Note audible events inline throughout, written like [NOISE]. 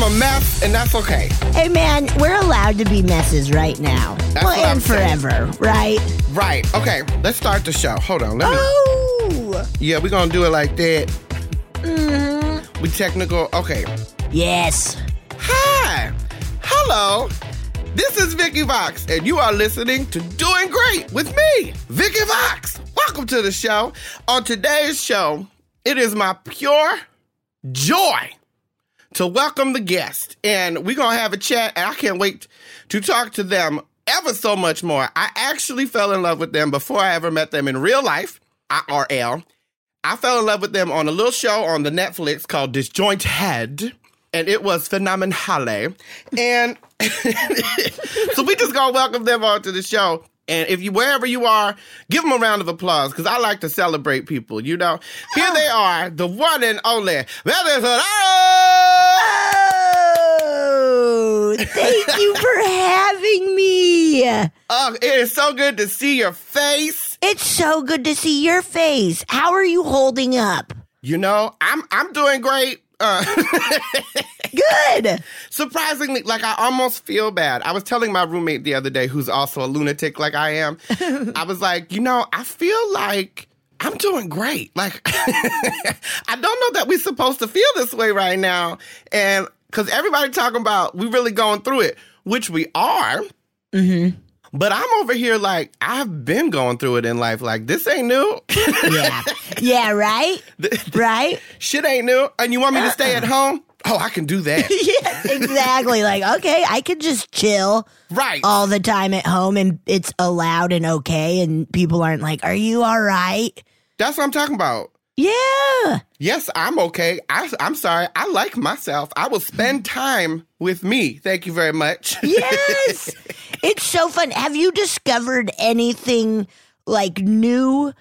I'm a mess, and that's okay. Hey, man, we're allowed to be messes right now. That's well, and saying. forever, right? Right. Okay. Let's start the show. Hold on. Let me. Oh, Yeah, we're gonna do it like that. mm-hmm. We technical. Okay. yes. Hi. Hello. This is Vicky Vox, and you are listening to Doing Great with me, Vicky Vox. Welcome to the show. On today's show, it is my pure joy to welcome the guest. And we're going to have a chat, and I can't wait to talk to them ever so much more. I actually fell in love with them before I ever met them in real life, IRL. I fell in love with them on a little show on the Netflix called Disjointed, and it was phenomenal. And [LAUGHS] so we just gonna welcome them onto the show. And if you wherever you are, give them a round of applause because I like to celebrate people. You know, here they are, the one and only. Venezuela. Oh, thank you for having me. Oh, it is so good to see your face. It's so good to see your face. How are you holding up? You know, I'm I'm doing great. Uh, [LAUGHS] Good. surprisingly, like I almost feel bad. I was telling my roommate the other day, who's also a lunatic like I am. [LAUGHS] I was like, you know, I feel like I'm doing great. Like [LAUGHS] I don't know that we're supposed to feel this way right now, and because everybody talking about we really going through it, which we are. Mm-hmm. But I'm over here like I've been going through it in life. Like this ain't new. [LAUGHS] Yeah. Yeah, right? Right? Shit ain't new. And you want me to stay at home? Oh, I can do that. [LAUGHS] yes, exactly. Like, okay, I could just chill right. all the time at home and it's allowed and okay, and people aren't like, Are you all right? That's what I'm talking about. Yeah. Yes, I'm okay. I, I'm sorry. I like myself. I will spend time with me. Thank you very much. [LAUGHS] Yes. it's so fun. Have you discovered anything like new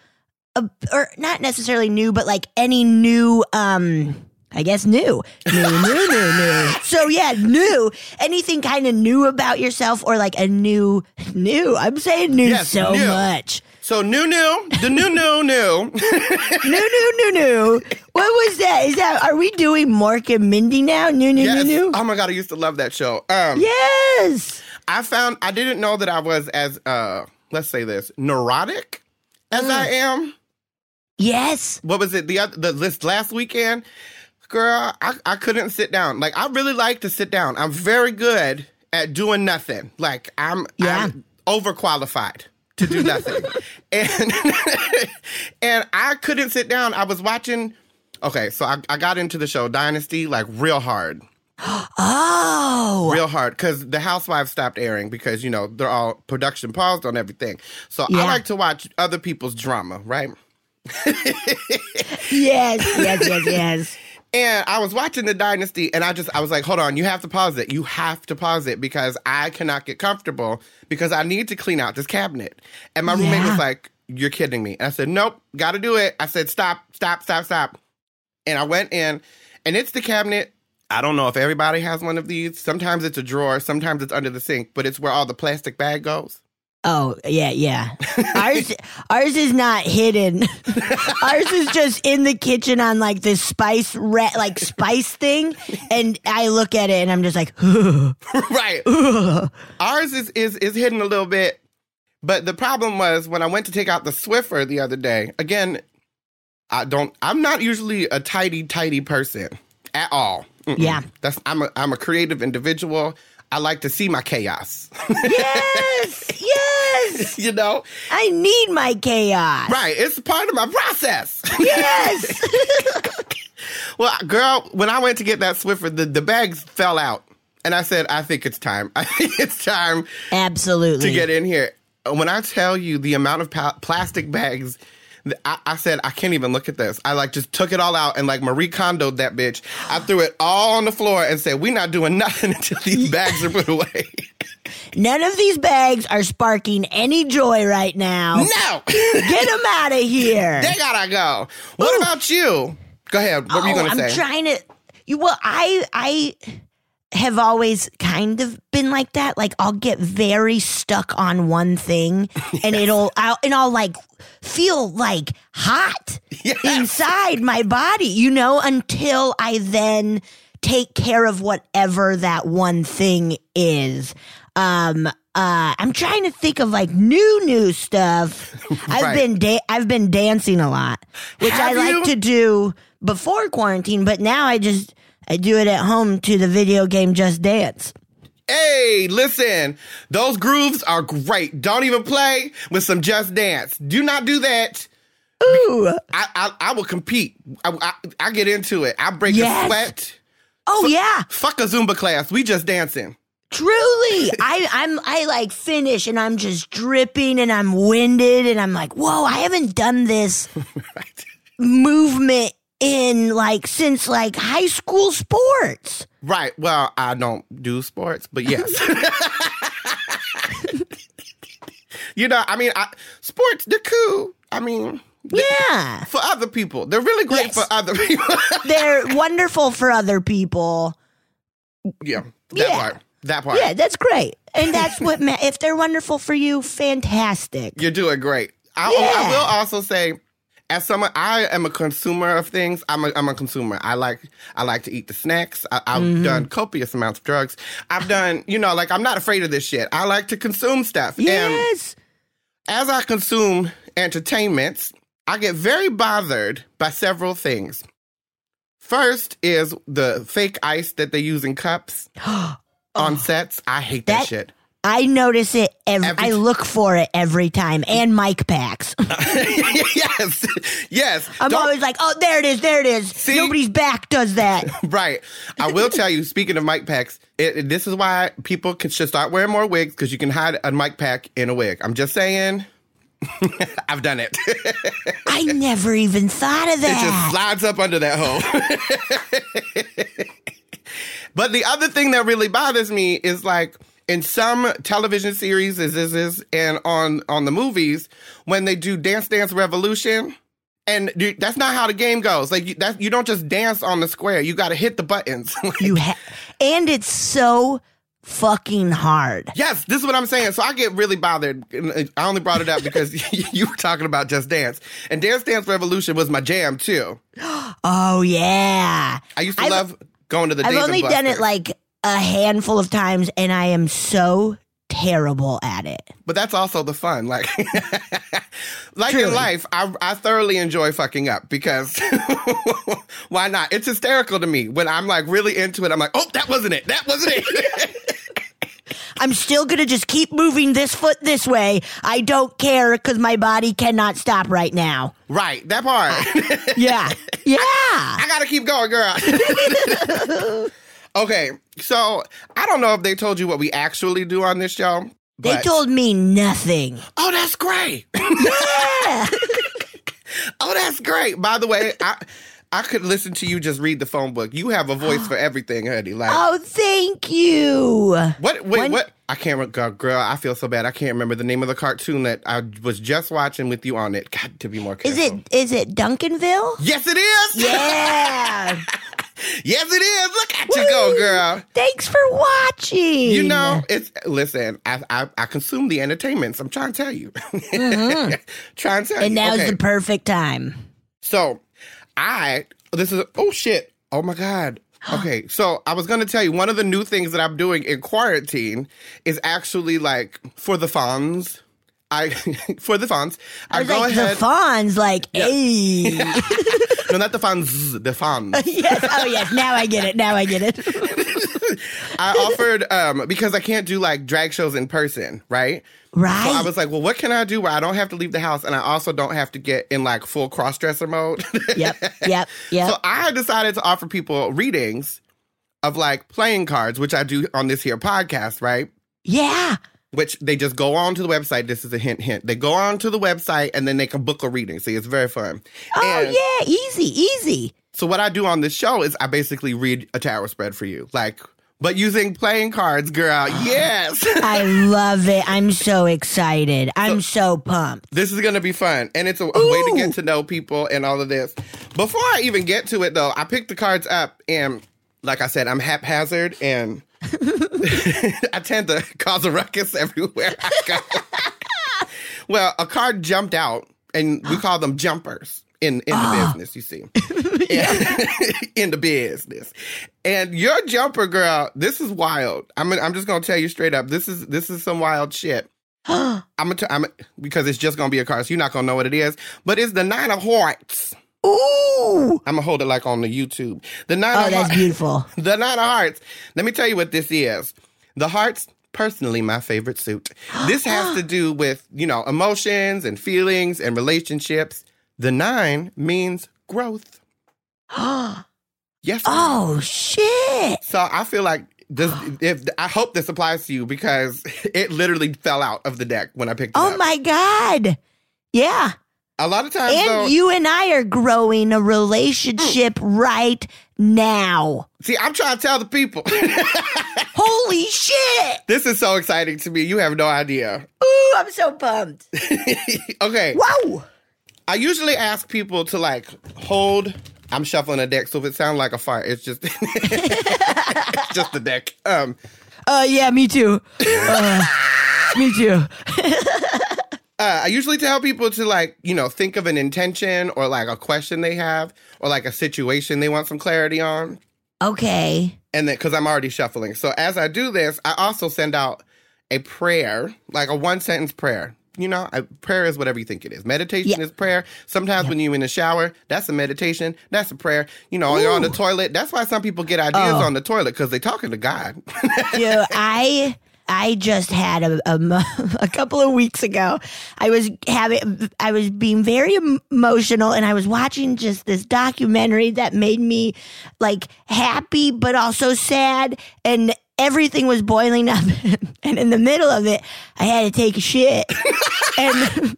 uh, or not necessarily new, but like any new um I guess new. New, new, new, new. [LAUGHS] So yeah, new. Anything kind of new about yourself or like a new new. I'm saying new Yes, so new. much. So new, new, the new, new, new. [LAUGHS] New, new, new, new. What was that? Is that are we doing Mork and Mindy now? New, new, yes. new, new. Oh my god, I used to love that show. Um, Yes. I found I didn't know that I was as uh, let's say this neurotic as Mm. I am. Yes. What was it the other the this last weekend? Girl, I, I couldn't sit down. Like I really like to sit down. I'm very good at doing nothing. Like I'm Yeah. I'm overqualified to do nothing. [LAUGHS] and [LAUGHS] and I couldn't sit down. I was watching Okay, so I, I got into the show Dynasty like real hard. [GASPS] Oh. Real hard because the Housewives stopped airing because you know they're all production paused on everything. So Yeah. I like to watch other people's drama, right? Yes, yes, yes, [LAUGHS] yes. And I was watching the Dynasty, and I just I was like, "Hold on, you have to pause it. You have to pause it because I cannot get comfortable because I need to clean out this cabinet." And my roommate was like, "You're kidding me." And I said, "Nope, got to do it." I said, "Stop, stop, stop, stop." And I went in, and it's the cabinet. I don't know if everybody has one of these. Sometimes it's a drawer, sometimes it's under the sink, but it's where all the plastic bag goes. Oh, yeah, yeah. [LAUGHS] Ours ours is not hidden. [LAUGHS] ours is just in the kitchen on like this spice ra- like spice thing and I look at it and I'm just like [LAUGHS] right. Ours is, is is hidden a little bit. But the problem was when I went to take out the Swiffer the other day, again, I don't I'm not usually a tidy, tidy person at all. Mm-mm. Yeah. That's I'm a I'm a creative individual. I like to see my chaos. Yes. [LAUGHS] Yes. you know? I need my chaos. Right. It's part of my process. Yes. [LAUGHS] well, girl, when I went to get that Swiffer, the, the bags fell out. And I said, I think it's time. [LAUGHS] I think it's time Absolutely. to get in here. Uh, when I tell you the amount of pa- plastic bags, I, I said I can't even look at this. I like just took it all out and like Marie Kondoed that bitch. I [GASPS] threw it all on the floor and said, "We're not doing nothing [LAUGHS] until these [LAUGHS] bags are put away." None of these bags are sparking any joy right now. no, [LAUGHS] Get them out of here. they gotta go. What about you? Go ahead. What were you Oh, gonna say? I'm trying to. You well, I I have always kind of been like that. Like I'll get very stuck on one thing, [LAUGHS] and it'll I'll, and I'll like feel like hot Yes. inside my body, you know, until I then take care of whatever that one thing is. Um, uh, I'm trying to think of like new new stuff. [LAUGHS] I've been da- I've been dancing a lot, which I like you? to do before quarantine, but now I just I do it at home to the video game Just Dance. Hey, listen, those grooves are great. Don't even play with some Just Dance. Do not do that. Ooh, I I, I will compete. I, I, I get into it. I break Yes. a sweat. oh yeah. Fuck a Zumba class. We just dancing. Truly, [LAUGHS] I I'm I like finish and I'm just dripping and I'm winded and I'm like, whoa, I haven't done this [LAUGHS] Right. movement in like since like high school sports. Right. Well, I don't do sports, but yes. [LAUGHS] you know, I mean, I, sports, they're cool. I mean, Yeah, for other people. They're really great Yes. for other people. [LAUGHS] they're wonderful for other people. yeah. That Yeah. part. That part. Yeah, that's great, and that's what ma- if they're wonderful for you, fantastic. You're doing great. I, Yeah. I will also say, as someone, I am a consumer of things. I'm a, I'm a consumer. I like I like to eat the snacks. I, I've Mm-hmm. done copious amounts of drugs. I've [SIGHS] done, you know, like I'm not afraid of this shit. I like to consume stuff. And Yes, as I consume entertainments, I get very bothered by several things. First is the fake ice that they use in cups [GASPS] on sets. I hate that. That- shit. I notice it. Every, Every I look for it every time, and mic packs. [LAUGHS] yes, yes. I'm Don't- always like, oh, there it is, there it is. See? Nobody's back does that. [LAUGHS] right. I will tell you, speaking of mic packs, it, it- this is why people can, should start wearing more wigs because you can hide a mic pack in a wig. I'm just saying. [LAUGHS] I've done it. I never even thought of that. It just slides up under that hole. but the other thing that really bothers me is like in some television series, is this is and on on the movies when they do Dance Dance Revolution. And dude, that's not how the game goes. Like you, that, you don't just dance on the square. You got to hit the buttons. [LAUGHS] You ha- and it's so fucking hard. Yes, this is what I'm saying. So I get really bothered. I only brought it up [LAUGHS] because [LAUGHS] you were talking about Just Dance. And Dance Dance Revolution was my jam too. [GASPS] Oh yeah. I used to I've- love going to the dance. I've only done it like a handful of times, and I am so terrible at it. But that's also the fun. Like [LAUGHS] like Truly. in life, I I thoroughly enjoy fucking up because [LAUGHS] why not? It's hysterical to me when I'm like really into it. I'm like, "Oh, that wasn't it. That wasn't it." [LAUGHS] I'm still gonna just keep moving this foot this way. I don't care because my body cannot stop right now. right, that part. Yeah, yeah. I gotta keep going, girl. Okay, so I don't know if they told you what we actually do on this show. They told me nothing. Oh, that's great. [LAUGHS] Yeah. [LAUGHS] oh, that's great. By the way, I I could listen to you just read the phone book. You have a voice for [GASPS] everything, honey. Like oh, thank you. what? Wait, when- what? I can't. re- Girl, I feel so bad. I can't remember the name of the cartoon that I was just watching with you on it. Got to be more careful. Is it is it Duncanville? Yes, it is. Yeah. [LAUGHS] yes, it is. Look at you go, girl. Thanks for watching. You know, it's listen. I, I I consume the entertainments. I'm trying to tell you. [LAUGHS] trying to tell Mm-hmm. and you. now's Okay. the perfect time. So, I this is oh shit. Oh my god. [GASPS] Okay, so I was going to tell you one of the new things that I'm doing in quarantine is actually like for the funds. I [LAUGHS] for the funds. I, I go like ahead. the fawns, like, hey. [LAUGHS] no, not the funds. The funds. [LAUGHS] yes. Oh yes. Now I get it. Now I get it. I offered um because I can't do like drag shows in person, right? Right. So I was like, well, what can I do where I don't have to leave the house and I also don't have to get in like full cross dresser mode? yep. Yep. Yep. So I decided to offer people readings of like playing cards, which I do on this here podcast, right? yeah. Which they just go on to the website. This is a hint, hint. They go on to the website and then they can book a reading. See, it's very fun. Oh And yeah. Easy. Easy. So what I do on this show is I basically read a tarot spread for you, like, but using playing cards, girl. [GASPS] Yes. I love it. I'm so excited. I'm so pumped. This is gonna be fun, and it's a, a way to get to know people and all of this. Before I even get to it, though, I picked the cards up, and like I said, I'm haphazard, and [LAUGHS] I tend to cause a ruckus everywhere I go. [LAUGHS] well, a card jumped out, and we [GASPS] call them jumpers, in in the [GASPS] business. You see, [LAUGHS] in the business, and your jumper girl. This is wild. I'm I'm just gonna tell you straight up. This is this is some wild shit. [GASPS] I'm gonna t- I'm because it's just gonna be a card, so you're not gonna know what it is. But it's the nine of hearts. Ooh. I'm gonna hold it like on the YouTube. The nine. Oh, of that's beautiful. [LAUGHS] The nine of hearts. Let me tell you what this is. The hearts. Personally, my favorite suit. [GASPS] This has to do with, you know, emotions and feelings and relationships. The nine means growth. [GASPS] Yes. oh shit. So I feel like this. [GASPS] If I hope this applies to you because [LAUGHS] it literally fell out of the deck when I picked it Oh up. my god. Yeah. A lot of times, And though, you and I are growing a relationship right now. see, I'm trying to tell the people. [LAUGHS] Holy shit. this is so exciting to me. You have no idea. Ooh, I'm so pumped. [LAUGHS] okay, Wow. I usually ask people to like hold. I'm shuffling a deck, so if it sounds like a fart, it's just it's [LAUGHS] just the deck. Um, Uh yeah, me too. Uh, me too. Uh, I usually tell people to like, you know, think of an intention or like a question they have or like a situation they want some clarity on. Okay. And then, because I'm already shuffling. So as I do this, I also send out a prayer, like a one sentence prayer. You know, I, prayer is whatever you think it is. Meditation Yeah. is prayer. Sometimes when you're in the shower, that's a meditation. That's a prayer. You know, you're on the toilet. That's why some people get ideas Oh. on the toilet because they're talking to God. [LAUGHS] Dude, I I just had a, a [LAUGHS] a couple of weeks ago. I was having I was being very emotional, and I was watching just this documentary that made me like happy but also sad, and everything was boiling [LAUGHS] up. and in the middle of it, I had to take a shit, [LAUGHS] and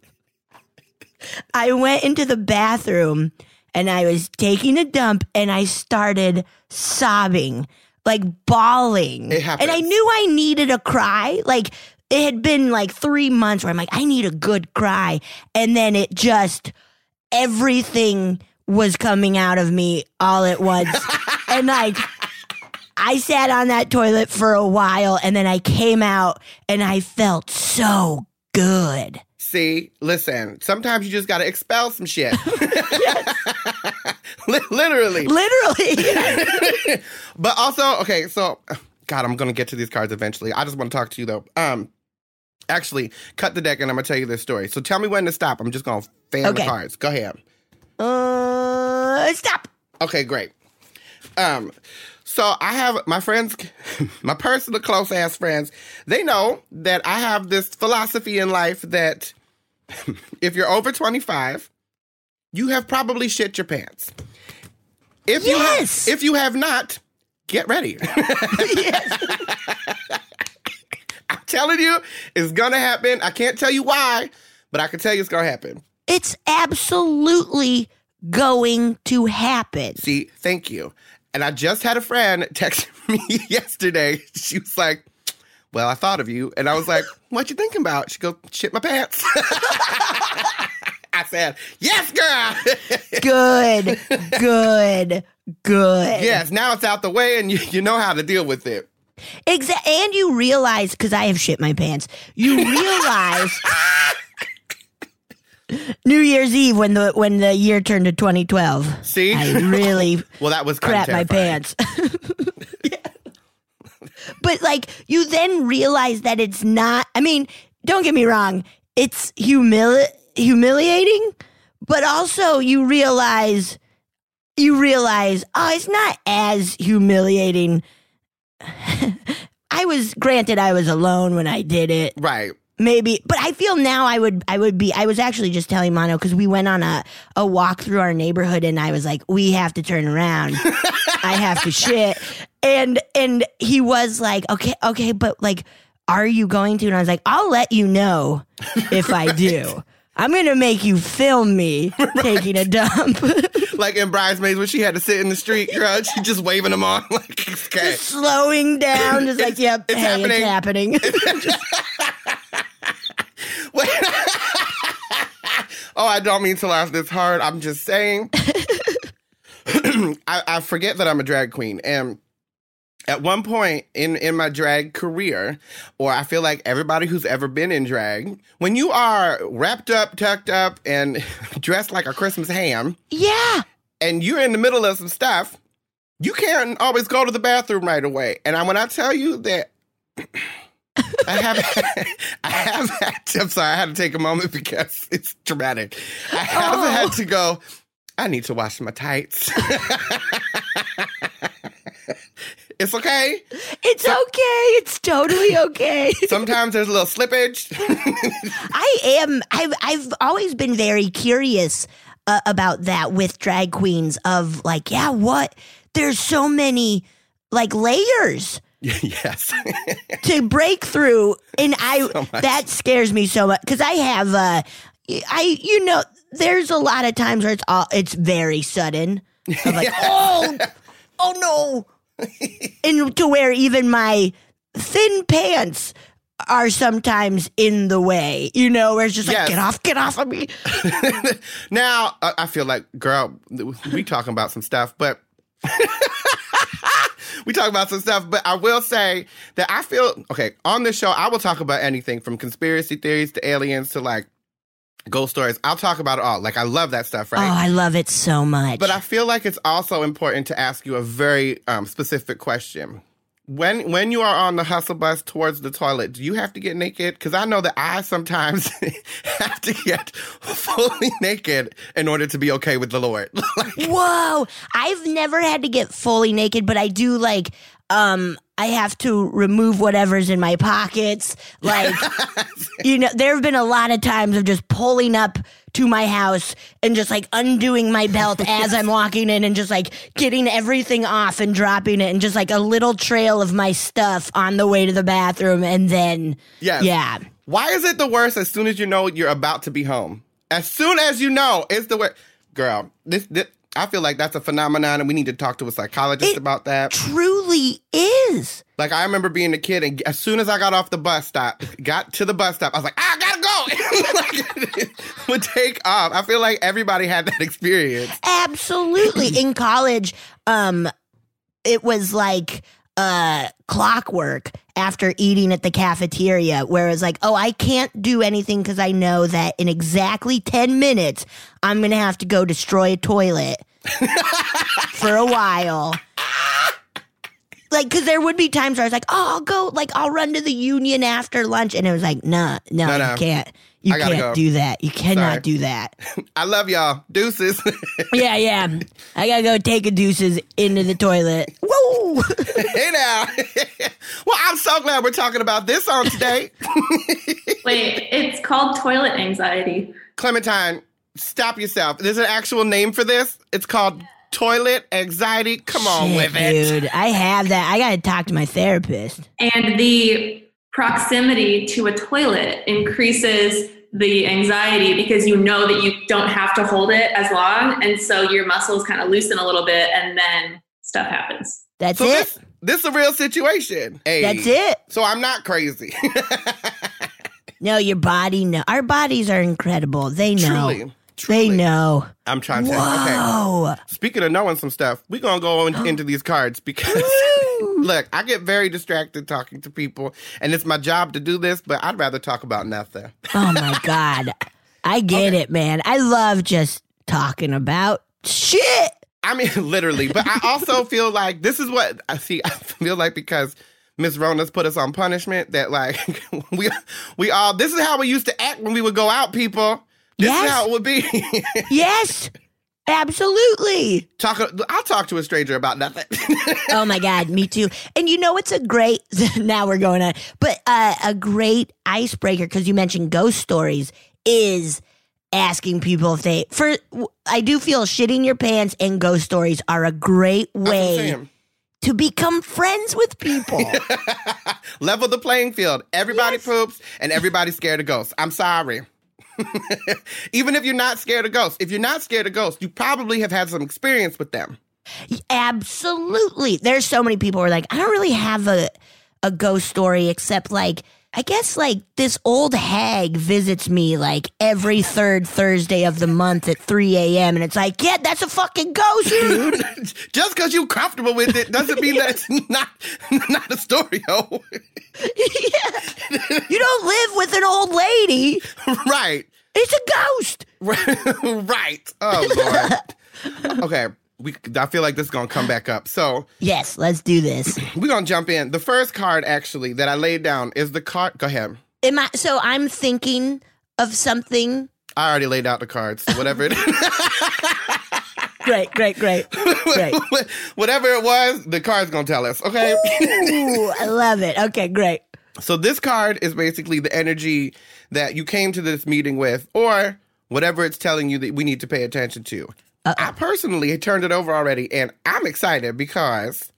I went into the bathroom and I was taking a dump and I started sobbing, like bawling. It And I knew I needed a cry. Like it had been like three months where I'm like, I need a good cry. And then it just, everything was coming out of me all at once. [LAUGHS] and like, I sat on that toilet for a while and then I came out and I felt so good. See, listen, sometimes you just got to expel some shit. [LAUGHS] [LAUGHS] Li- Literally. Literally. [LAUGHS] but also, okay, so God, I'm gonna get to these cards eventually. I just want to talk to you though. Um, actually, cut the deck and I'm gonna tell you this story. So tell me when to stop. I'm just gonna fan the cards. Go ahead. uh, stop. Okay, great. Um, so I have my friends, my personal close ass friends. They know that I have this philosophy in life that [LAUGHS] if you're over 25, you have probably shit your pants. If you have, if you have not, get ready. [LAUGHS] [LAUGHS] I'm telling you, it's gonna happen. I can't tell you why, but I can tell you it's gonna happen. It's absolutely going to happen. See, thank you. And I just had a friend text me yesterday. She was like, Well, I thought of you. And I was like, What you thinking about? She goes, Shit my pants. [LAUGHS] I said, Yes, girl. [LAUGHS] Good, good, good. yes, now it's out the way and you, you know how to deal with it. Exa- and you realize, because I have shit my pants, you realize [LAUGHS] New Year's Eve when the when the year turned to 2012. See? I really well, that was crap my pants. But like you then realize that it's not I mean, don't get me wrong, it's humili- humiliating, but also you realize you realize oh, it's not as humiliating. [LAUGHS] I was granted I was alone when I did it Right. Maybe but i feel now i would i would be i was actually just telling mono because we went on a, a walk through our neighborhood and i was like we have to turn around. I have to shit. And and he was like okay okay but like are you going to? And i was like i'll let you know if i [LAUGHS] do. I'm gonna make you film me [LAUGHS] taking a dump. [LAUGHS] Like in Bridesmaids when she had to sit in the street, girl, she just waving them on. Like, okay. slowing down just like yep it's hey it's happening. [LAUGHS] oh, I don't mean to laugh this hard. I'm just saying. [CLEARS THROAT] I, I forget that I'm a drag queen, and at one point in in my drag career or i feel like everybody who's ever been in drag when you are wrapped up tucked up and [LAUGHS] dressed like a christmas ham Yeah. and you're in the middle of some stuff you can't always go to the bathroom right away and I, when i tell you that I have, I have had to, I'm sorry, I had to take a moment because it's dramatic. I have Oh. had to go, I need to wash my tights. it's okay. It's okay. It's totally okay. Sometimes there's a little slippage. I am. I've I've always been very curious uh, about that with drag queens. Of like, yeah, what? There's so many like layers [LAUGHS] yes. to break through, and I [LAUGHS] so that scares me so much because I have uh, I you know, there's a lot of times where it's all it's very sudden. I'm like, [LAUGHS] oh, oh no, and to where even my thin pants are sometimes in the way, you know, where it's just like, Yes. get off, get off of me. now, I I feel like, girl, we talking about some stuff, but we talk about some stuff, but I will say that I feel okay on this show. I will talk about anything from conspiracy theories to aliens to like ghost stories. I'll talk about it all. Like I love that stuff, right? Oh. I love it so much. But I feel like it's also important to ask you a very um, specific question. When when you are on the hustle bus towards the toilet, do you have to get naked? Because I know that I sometimes [LAUGHS] have to get [LAUGHS] fully naked in order to be okay with the Lord. [LAUGHS] like, Whoa, I've never had to get fully naked, but I do like um I have to remove whatever's in my pockets. Like you know, there have been a lot of times of just pulling up to my house and just like undoing my belt [LAUGHS] as I'm walking in and just like getting everything off and dropping it and just like a little trail of my stuff on the way to the bathroom and then Yes. yeah. Why is it the worst as soon as you know you're about to be home? As soon as you know, it's the worst. Girl, this, this I feel like that's a phenomenon, and we need to talk to a psychologist It- about that. Truly is. Like I remember being a kid, and as soon as I got off the bus stop, got to the bus stop, I was like, I gotta go. [LAUGHS] like, [LAUGHS] would take off. I feel like everybody had that experience. Absolutely. [CLEARS THROAT] In college, um, it was like uh clockwork after eating at the cafeteria where it was like, oh, I can't do anything because I know that in exactly 10 minutes, I'm to have to go destroy a toilet [LAUGHS] for a while. Like, because there would be times where I was like, oh, I'll go, like, I'll run to the union after lunch. And it was like, nah, no, No, no. you can't. You can't go. do that. You cannot Sorry. do that. [LAUGHS] I love y'all. Deuces. [LAUGHS] Yeah, yeah. I gotta go take a deuces into the toilet. Whoa! [LAUGHS] hey now. well, I'm so glad we're talking about this on today. Wait, it's called toilet anxiety. Clementine, stop yourself. There's an actual name for this. It's called toilet anxiety. Come on Shit, with it. dude. I have that. I gotta talk to my therapist. And the proximity to a toilet increases the anxiety because you know that you don't have to hold it as long. And so your muscles kind of loosen a little bit and then stuff happens. That's So it. this this is a real situation. Hey. That's it. So I'm not crazy. [LAUGHS] No, your body. No, our bodies are incredible. They know. truly. Truly. They know. I'm trying to. Okay. Whoa! Speaking of knowing some stuff, we're gonna go in, into these cards because [LAUGHS] look, I get very distracted talking to people, and it's my job to do this, but I'd rather talk about nothing. Oh my [LAUGHS] god! I get it, man. I love just talking about shit. I mean, [LAUGHS] literally, but I also feel like this is what I see. I feel like because Miss Rona's put us on punishment that like we we all this is how we used to act when we would go out, people. This Yes. is how it would be. [LAUGHS] Yes, absolutely. talk. I'll talk to a stranger about nothing. [LAUGHS] Oh my God, me too. And you know, it's a great, [LAUGHS] now we're going on, but uh, a great icebreaker, because you mentioned ghost stories, is asking people if they, for, I do feel shitting your pants and ghost stories are a great That's what I'm way to become friends with people. Level the playing field. Everybody Yes. poops and everybody's scared of ghosts. I'm sorry. [LAUGHS] Even if you're not scared of ghosts, if you're not scared of ghosts, you probably have had some experience with them. Absolutely. There's so many people who are like, I don't really have a, a ghost story except like I guess like this old hag visits me like every third Thursday of the month at 3 a.m. And it's like, yeah, that's a fucking ghost, dude. [LAUGHS] Just because you're comfortable with it doesn't mean that it's [LAUGHS] not not a story, ho. yeah. You don't live with an old lady. right. It's a ghost. [LAUGHS] right. Oh Lord. [LAUGHS] okay. We, I feel like this is gonna come back up. So Yes, let's do this. [CLEARS THROAT] we're gonna jump in. The first card actually that I laid down is the card. Go ahead. Am I, so I'm thinking of something. I already laid out the cards. Whatever it is. [LAUGHS] Great, great, great. Great. whatever it was, the card's gonna tell us. Okay. Ooh, I love it. Okay, great. So this card is basically the energy that you came to this meeting with, or whatever it's telling you that we need to pay attention to. I personally turned it over already, and I'm excited because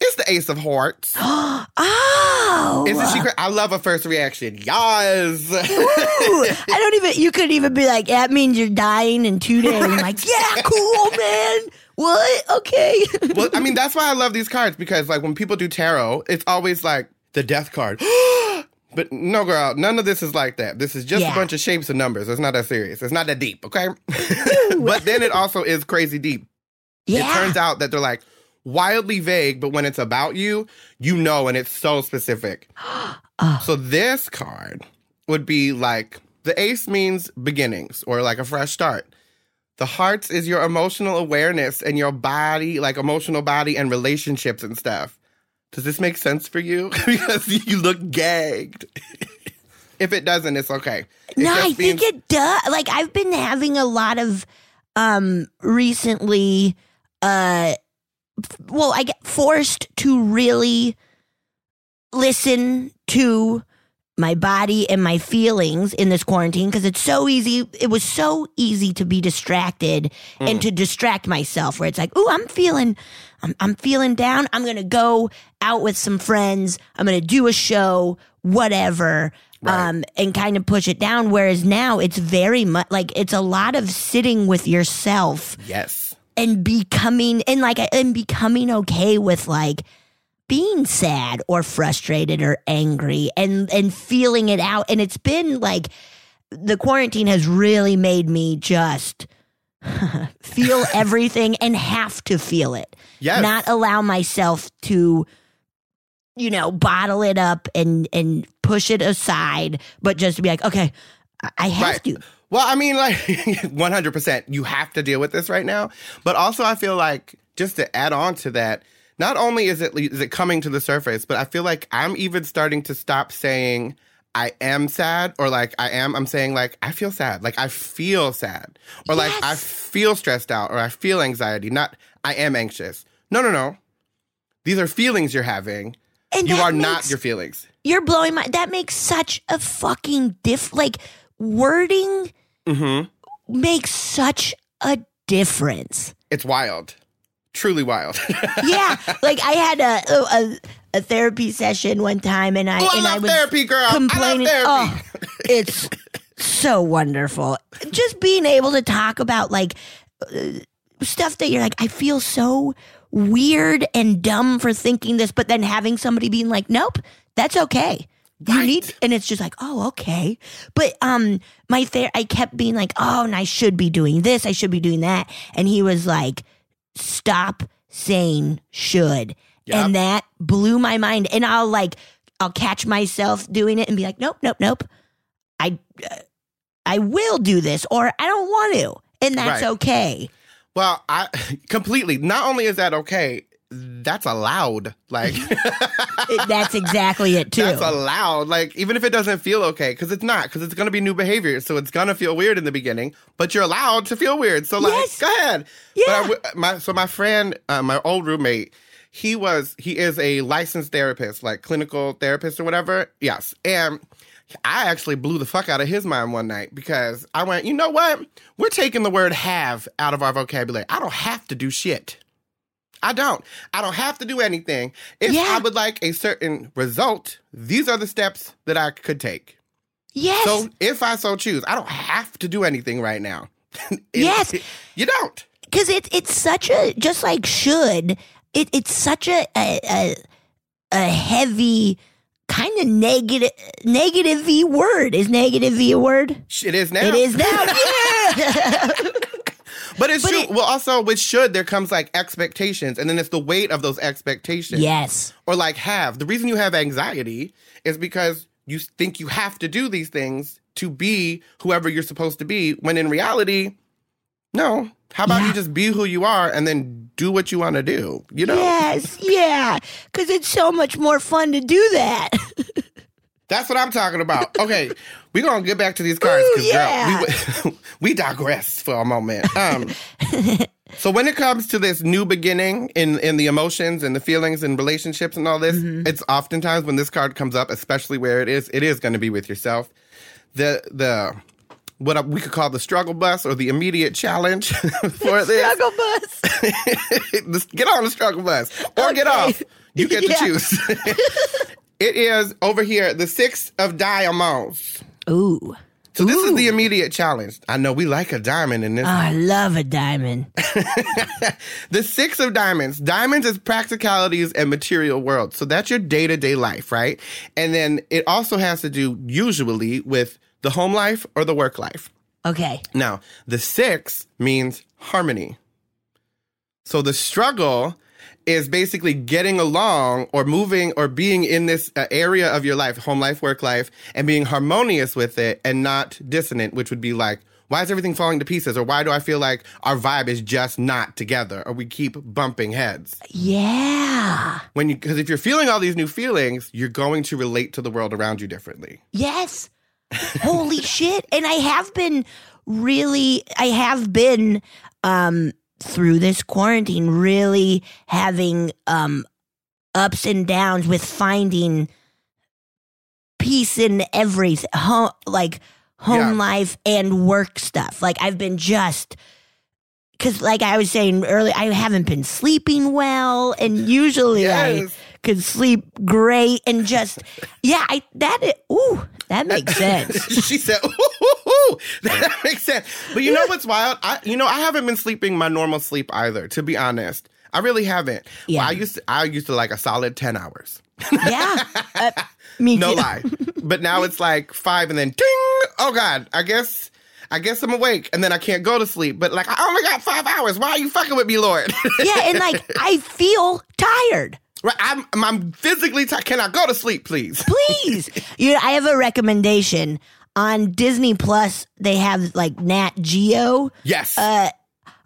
it's the Ace of Hearts. [GASPS] oh. A secret. I love a first reaction. Yes. Ooh, [LAUGHS] I don't even, you could even be like, that means you're dying in two days. I'm like, [LAUGHS] yeah, cool, man. What? Okay. well, I mean, [LAUGHS] that's why I love these cards because, like, when people do tarot, it's always like the death card. [GASPS] [GASPS] but no, girl, none of this is like that. This is just Yeah. a bunch of shapes and numbers. It's not that serious. It's not that deep, okay? [LAUGHS] but then it also is crazy deep. yeah. It turns out that they're like wildly vague, but when it's about you, you know, and it's so specific. [GASPS] Oh. So this card would be like the ace means beginnings or like a fresh start. The hearts is your emotional awareness and your body, like emotional body and relationships and stuff. Does this make sense for you? [LAUGHS] because you look gagged. if it doesn't, it's okay. It no, I think means- it does. Like I've been having a lot of um recently uh f- well, I get forced to really listen to my body and my feelings in this quarantine because it's so easy. It was so easy to be distracted and to distract myself where it's like, oh, I'm feeling, I'm, I'm feeling down. I'm going to go out with some friends. I'm going to do a show, whatever. Right. Um, and kind of push it down. Whereas now it's very much like it's a lot of sitting with yourself Yes. and becoming and like and becoming okay with like being sad or frustrated or angry and and feeling it out and it's been like the quarantine has really made me just [LAUGHS] feel [LAUGHS] everything and have to feel it Yes. not allow myself to you know bottle it up and and push it aside but just to be like okay I- have Right. to Well, I mean, like [LAUGHS] 100%, you have to deal with this right now. But also, I feel like just to add on to that, not only is it is it coming to the surface, but I feel like I'm even starting to stop saying I am sad or like I am. I'm saying like I feel sad, like I feel sad, or like I feel stressed out, or I feel anxiety. Not I am anxious. No, no, no. These are feelings you're having. and You are not your feelings. You're blowing my. That makes such a fucking diff. Like wording Mm-hmm. makes such a difference. It's wild, truly wild. [LAUGHS] Yeah, like I had a a, a therapy session one time, and I Oh, I and I was therapy, girl. complaining. I love therapy. Oh, [LAUGHS] it's so wonderful. Just being able to talk about like uh, stuff that you're like, I feel so weird and dumb for thinking this, but then having somebody being like, nope, that's okay. You Right. need, and it's just like, oh, okay. But um, my ther- I kept being like, oh, and I should be doing this, I should be doing that, and he was like, stop saying should, Yep. and that blew my mind. And I'll like, I'll catch myself doing it and be like, nope, nope, nope. I, uh, I will do this, or I don't want to, and that's Right. okay. Well, I [LAUGHS] completely. Not only is that okay, that's allowed. Like [LAUGHS] [LAUGHS] that's exactly it too. that's allowed. Like even if it doesn't feel okay, because it's not, because it's gonna be new behavior, so it's gonna feel weird in the beginning. But you're allowed to feel weird. So like, Yes. go ahead. Yeah. But I w- my so my friend, uh, my old roommate, he was he is a licensed therapist, like clinical therapist or whatever. Yes, and. I actually blew the fuck out of his mind one night because I went, you know what? We're taking the word have out of our vocabulary. I don't have to do shit. I don't. I don't have to do anything. If Yeah. I would like a certain result, these are the steps that I could take. yes. So if I so choose, I don't have to do anything right now. [LAUGHS] It- Yes. it- you don't. because it, it's such a just like should it, it's such a, a a a heavy kind of negative negative v word. Is negative v a word? It is now. It is now. [LAUGHS] yeah. [LAUGHS] But it's But true. it- well, also with should there comes like expectations, and then it's the weight of those expectations. yes. Or like have the reason you have anxiety is because you think you have to do these things to be whoever you're supposed to be. When in reality, no. How about Yeah. you just be who you are and then do what you want to do? You know. Yes. Yeah. Because it's so much more fun to do that. [LAUGHS] That's what I'm talking about. Okay, [LAUGHS] we're gonna get back to these cards because yeah. girl, we [LAUGHS] we digress for a moment. Um, [LAUGHS] so when it comes to this new beginning in in the emotions and the feelings and relationships and all this, Mm-hmm. it's oftentimes when this card comes up, especially where it is, it is going to be with yourself. The the what we could call the struggle bus or the immediate challenge for this. Struggle bus. Get on the struggle bus or get off. You get to choose. It is over here, the six of diamonds. Ooh. So this is the immediate challenge. I know we like a diamond in this. Oh, I love a diamond. [LAUGHS] the six of diamonds. Diamonds is practicalities and material world. So that's your day to day life, right? And then it also has to do usually with the home life or the work life. Okay. Now, the six means harmony. So the struggle is basically getting along or moving or being in this uh, area of your life, home life, work life, and being harmonious with it and not dissonant, which would be like, why is everything falling to pieces? Or why do I feel like our vibe is just not together? Or we keep bumping heads. Yeah. When you, because if you're feeling all these new feelings, you're going to relate to the world around you differently. Yes. Holy [LAUGHS] shit. And I have been really I have been um through this quarantine really having um ups and downs with finding peace in everything home like home Yeah. life and work stuff. Like I've been just because like I was saying earlier, I haven't been sleeping well, and usually I Yes. Could sleep great and just yeah, I that is, ooh that makes [LAUGHS] sense. she said, ooh, ooh, [LAUGHS] ooh. that makes sense. But you know what's wild? I, you know, I haven't been sleeping my normal sleep either. To be honest, I really haven't. Yeah. Well, I used to, I used to like a solid ten hours. yeah, [LAUGHS] uh, me No lie. But now it's like five, and then ding. Oh God, I guess. I guess I'm awake, and then I can't go to sleep. But like, I only got five hours. Why are you fucking with me, Lord? Yeah, and like I feel tired. Right, I'm, I'm physically tired. Can I go to sleep, please? [LAUGHS] Please, you know, I have a recommendation on Disney Plus. They have like Nat Geo. Yes. Uh,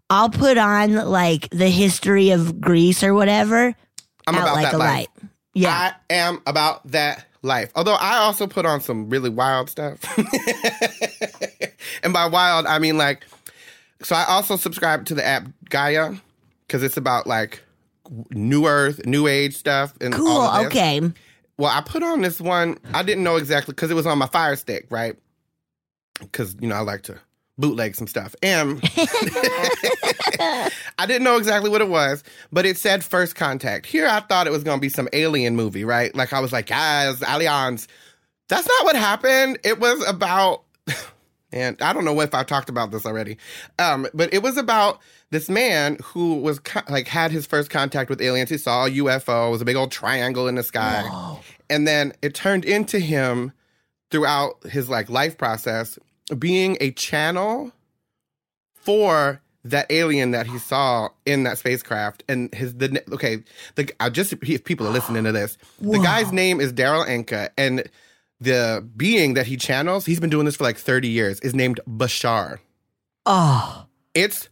I'll put on like the history of Greece or whatever. I'm out about like that a life. light. Yeah. I am about that life. Although I also put on some really wild stuff. [LAUGHS] and by wild, I mean like, so I also subscribe to the app Gaia because it's about like new earth, new age stuff. And all cool. of this. Okay. Well, I put on this one. I didn't know exactly because it was on my Fire Stick, right? Because you know I like to bootleg some stuff, and [LAUGHS] I didn't know exactly what it was, but it said First Contact. Here, I thought it was going to be some alien movie, right? Like I was like, guys, aliens. That's not what happened. It was about, [LAUGHS] and I don't know if I talked about this already, um, but it was about this man who was co- like had his first contact with aliens. He saw a UFO. It was a big old triangle in the sky, and then it turned into him throughout his like life process being a channel for that alien that he saw in that spacecraft and his the okay the I just if people are listening to this. The guy's name is Darryl Anka and the being that he channels he's been doing this for like 30 years is named Bashar. Oh, it's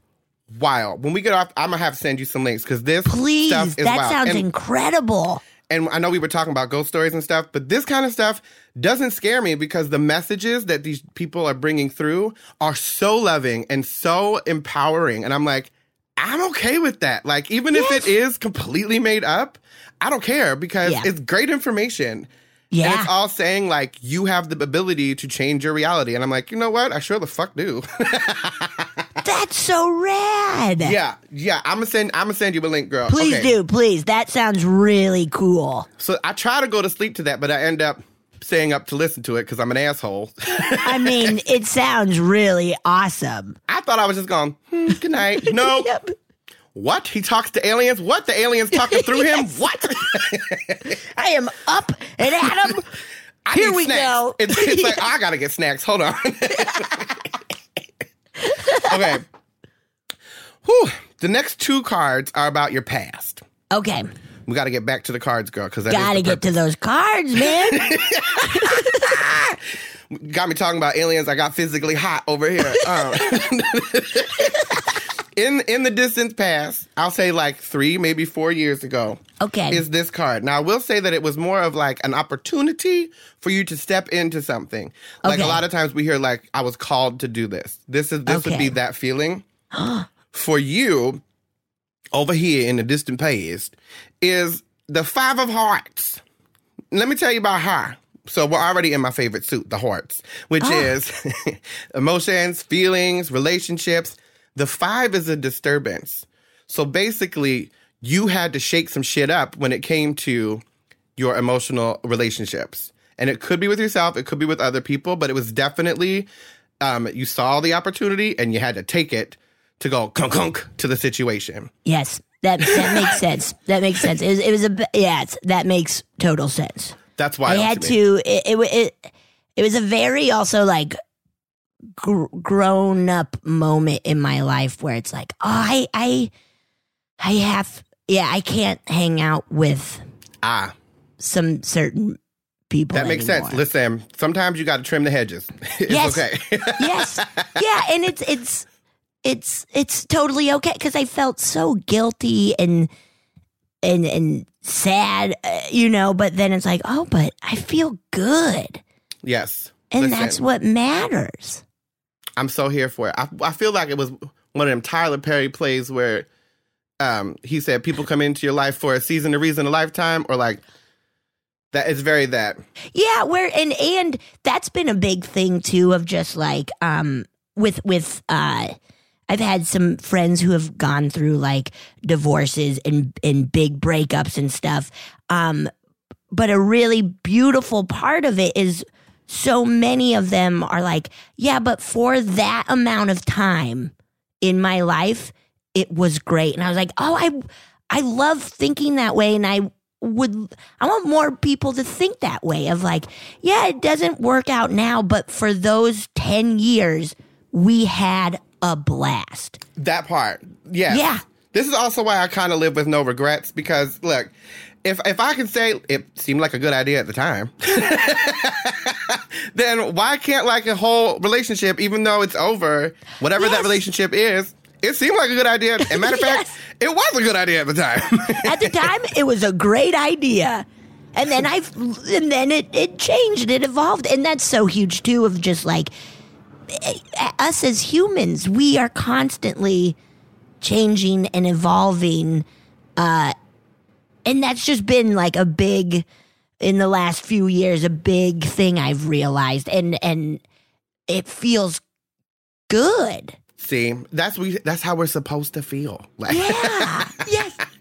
wild when we get off I'm gonna have to send you some links because this please. stuff is That wild. sounds and, incredible. and I know we were talking about ghost stories and stuff, but this kind of stuff doesn't scare me because the messages that these people are bringing through are so loving and so empowering. And I'm like, I'm okay with that. Like, even if it is completely made up, I don't care because Yeah. it's great information. And Yeah. it's all saying like you have the ability to change your reality. And I'm like, you know what? I sure the fuck do. [LAUGHS] That's so rad. yeah, yeah. I'm gonna send. I'm gonna send you a link, girl. Please Okay. do, please. That sounds really cool. So I try to go to sleep to that, but I end up staying up to listen to it because I'm an asshole. I mean, [LAUGHS] it sounds really awesome. I thought I was just going, hmm, good night. [LAUGHS] No, Yep. What? He talks to aliens? What? The aliens talking through him? [LAUGHS] What? I am up and at. I Here we snacks. go. It's, it's like, I gotta get snacks. Hold on. Okay. Whew. The next two cards are about your past. Okay, We gotta get back to the cards, girl, because gotta get to those cards, man. [LAUGHS] got me talking about aliens. I got physically hot over here. Um, [LAUGHS] in in the distant past, I'll say like three, maybe four years ago, Okay, is this card. Now, I will say that it was more of like an opportunity for you to step into something. Like Okay. a lot of times we hear like I was called to do this. This is this would be that feeling. [GASPS] for you over here in the distant past is the 5 of hearts. Let me tell you about her. So we're already in my favorite suit, the hearts, which oh. is [LAUGHS] emotions, feelings, relationships. The 5 is a disturbance. So basically, you had to shake some shit up when it came to your emotional relationships. And it could be with yourself, it could be with other people, but it was definitely um, you saw the opportunity and you had to take it to go kunk kunk to the situation. yes, that that makes [LAUGHS] sense. That makes sense. It was, it was a yeah, that makes total sense. That's why I had to. It, it it it was a very also like gr- grown up moment in my life where it's like, oh, I I I have yeah, I can't hang out with Ah, some certain people. that makes anymore. sense. Listen, sometimes you got to trim the hedges. [LAUGHS] it's Yes. okay. [LAUGHS] yes, yeah, and it's it's it's it's totally okay because I felt so guilty and and and sad, uh, you know. But then it's like, oh, but I feel good, yes. and Listen, that's what matters. I'm so here for it. I, I feel like it was one of them Tyler Perry plays where um, he said people come into your life for a season, a reason, a lifetime, or like that. It's very that. Yeah, where and and that's been a big thing too of just like um with with uh I've had some friends who have gone through like divorces and and big breakups and stuff. Um but a really beautiful part of it is so many of them are like, yeah, but for that amount of time in my life, it was great. And I was like, oh, I I love thinking that way and I would I want more people to think that way of like, yeah, it doesn't work out now, but for those 10 years, we had a blast. That part, yes. Yeah. This is also why I kind of live with no regrets because look, if if I can say it seemed like a good idea at the time, [LAUGHS] then why can't like a whole relationship, even though it's over, whatever that relationship is, it seemed like a good idea. And matter of fact, [LAUGHS] it was a good idea at the time. At the time, it was a great idea. And then I've and then it, it changed, it evolved. And that's so huge too of just like us as humans, we are constantly changing and evolving. Uh and that's just been like a big in the last few years, a big thing I've realized. And and it feels good. See, that's we. That's how we're supposed to feel. Like, Yeah. [LAUGHS] yes.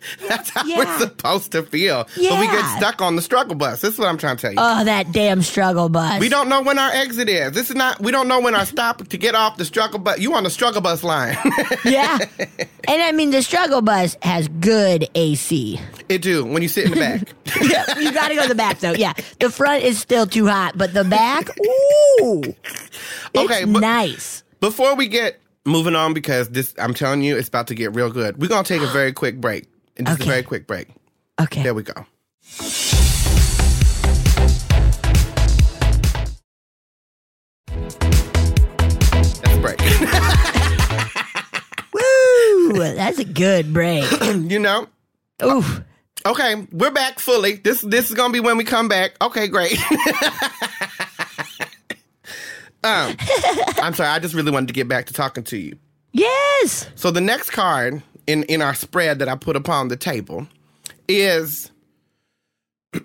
[LAUGHS] that's how Yeah. we're supposed to feel. But we get stuck on the struggle bus. This is what I'm trying to tell you. Oh, that damn struggle bus. we don't know when our exit is. This is not. We don't know when our stop to get off the struggle bus. You on the struggle bus line? [LAUGHS] Yeah. and I mean, the struggle bus has good AC. it do when you sit in the back. [LAUGHS] Yeah, you got to go to the back, though. Yeah. The front is still too hot, but the back, ooh. It's Okay, nice. Before we get moving on, because this, I'm telling you, it's about to get real good. We're gonna take a very quick break. And just Okay. a very quick break. Okay. There we go. That's a break. [LAUGHS] Woo. That's a good break. [CLEARS THROAT] you know. Oof. Okay, we're back fully. This this is gonna be when we come back. Okay, great. [LAUGHS] um, I'm sorry. I just really wanted to get back to talking to you. Yes. So the next card in in our spread that I put upon the table is [CLEARS THROAT]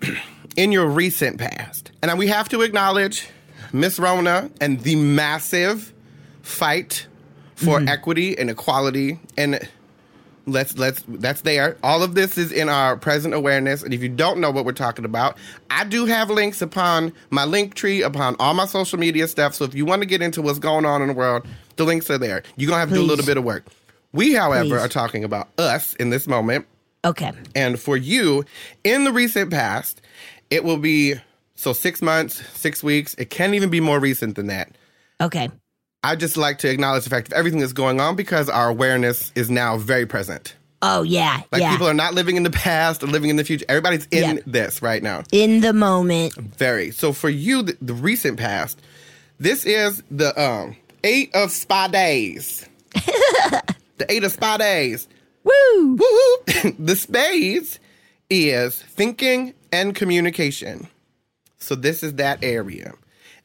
in your recent past, and we have to acknowledge Miss Rona and the massive fight for mm-hmm. equity and equality. And let's let's that's there. All of this is in our present awareness. And if you don't know what we're talking about i do have links upon my link tree upon all my social media stuff. So if you want to get into what's going on in the world the links are there. You're gonna have to do a little bit of work We, however, Please. are talking about us in this moment. Okay. And for you, in the recent past, it will be so six months, six weeks. It can't even be more recent than that. Okay. I just like to acknowledge the fact of everything that's going on because our awareness is now very present. Oh yeah. Like yeah. people are not living in the past or living in the future. Everybody's in Yeah. this right now. in the moment. Very. So for you, the, the recent past, this is the um eight of spades. [LAUGHS] the eight of spades. Woo! Woo-hoo. [LAUGHS] the spades is thinking and communication. So this is that area.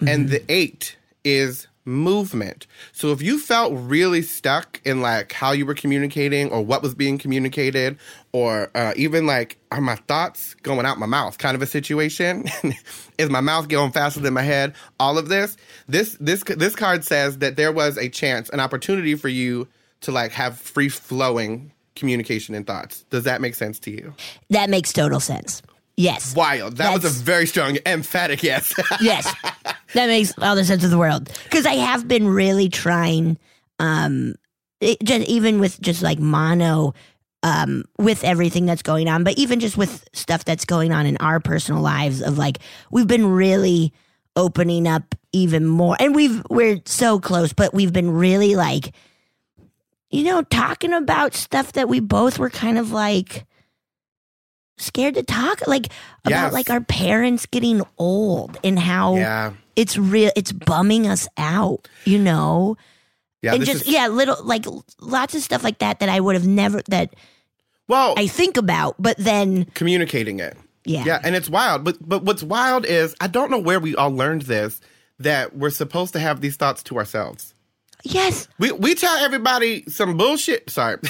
And the eight is movement. So if you felt really stuck in like how you were communicating or what was being communicated or uh, even like are my thoughts going out my mouth kind of a situation [LAUGHS] is my mouth going faster than my head all of this this this this card says that there was a chance an opportunity for you to like have free flowing communication and thoughts does that make sense to you That makes total sense. Yes. wild that was a very strong emphatic yes [LAUGHS] yes. That makes all the sense of the world. Because I have been really trying, um, it, just even with just like mono, um, with everything that's going on, but even just with stuff that's going on in our personal lives of like, we've been really opening up even more. And we've, we're so close, but we've been really like, you know, talking about stuff that we both were kind of like, scared to talk like about Yes. like our parents getting old and how yeah it's real it's bumming us out you know yeah and just is, yeah little like lots of stuff like that that i would have never that well i think about but then communicating it yeah Yeah, and it's wild. But but what's wild is I don't know where we all learned this that we're supposed to have these thoughts to ourselves. Yes We we tell everybody some bullshit. Sorry. [LAUGHS]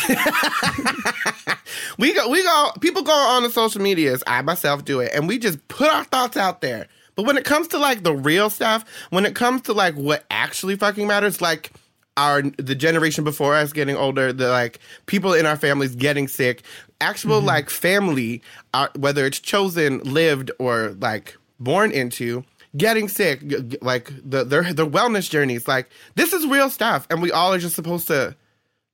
we go we go people go on the social medias, I myself do it, and we just put our thoughts out there. But when it comes to like the real stuff, when it comes to like what actually fucking matters, like our the generation before us getting older, the like people in our families getting sick, actual like family, uh, whether it's chosen, lived, or like born into, getting sick, like the their their wellness journeys, like this is real stuff, and we all are just supposed to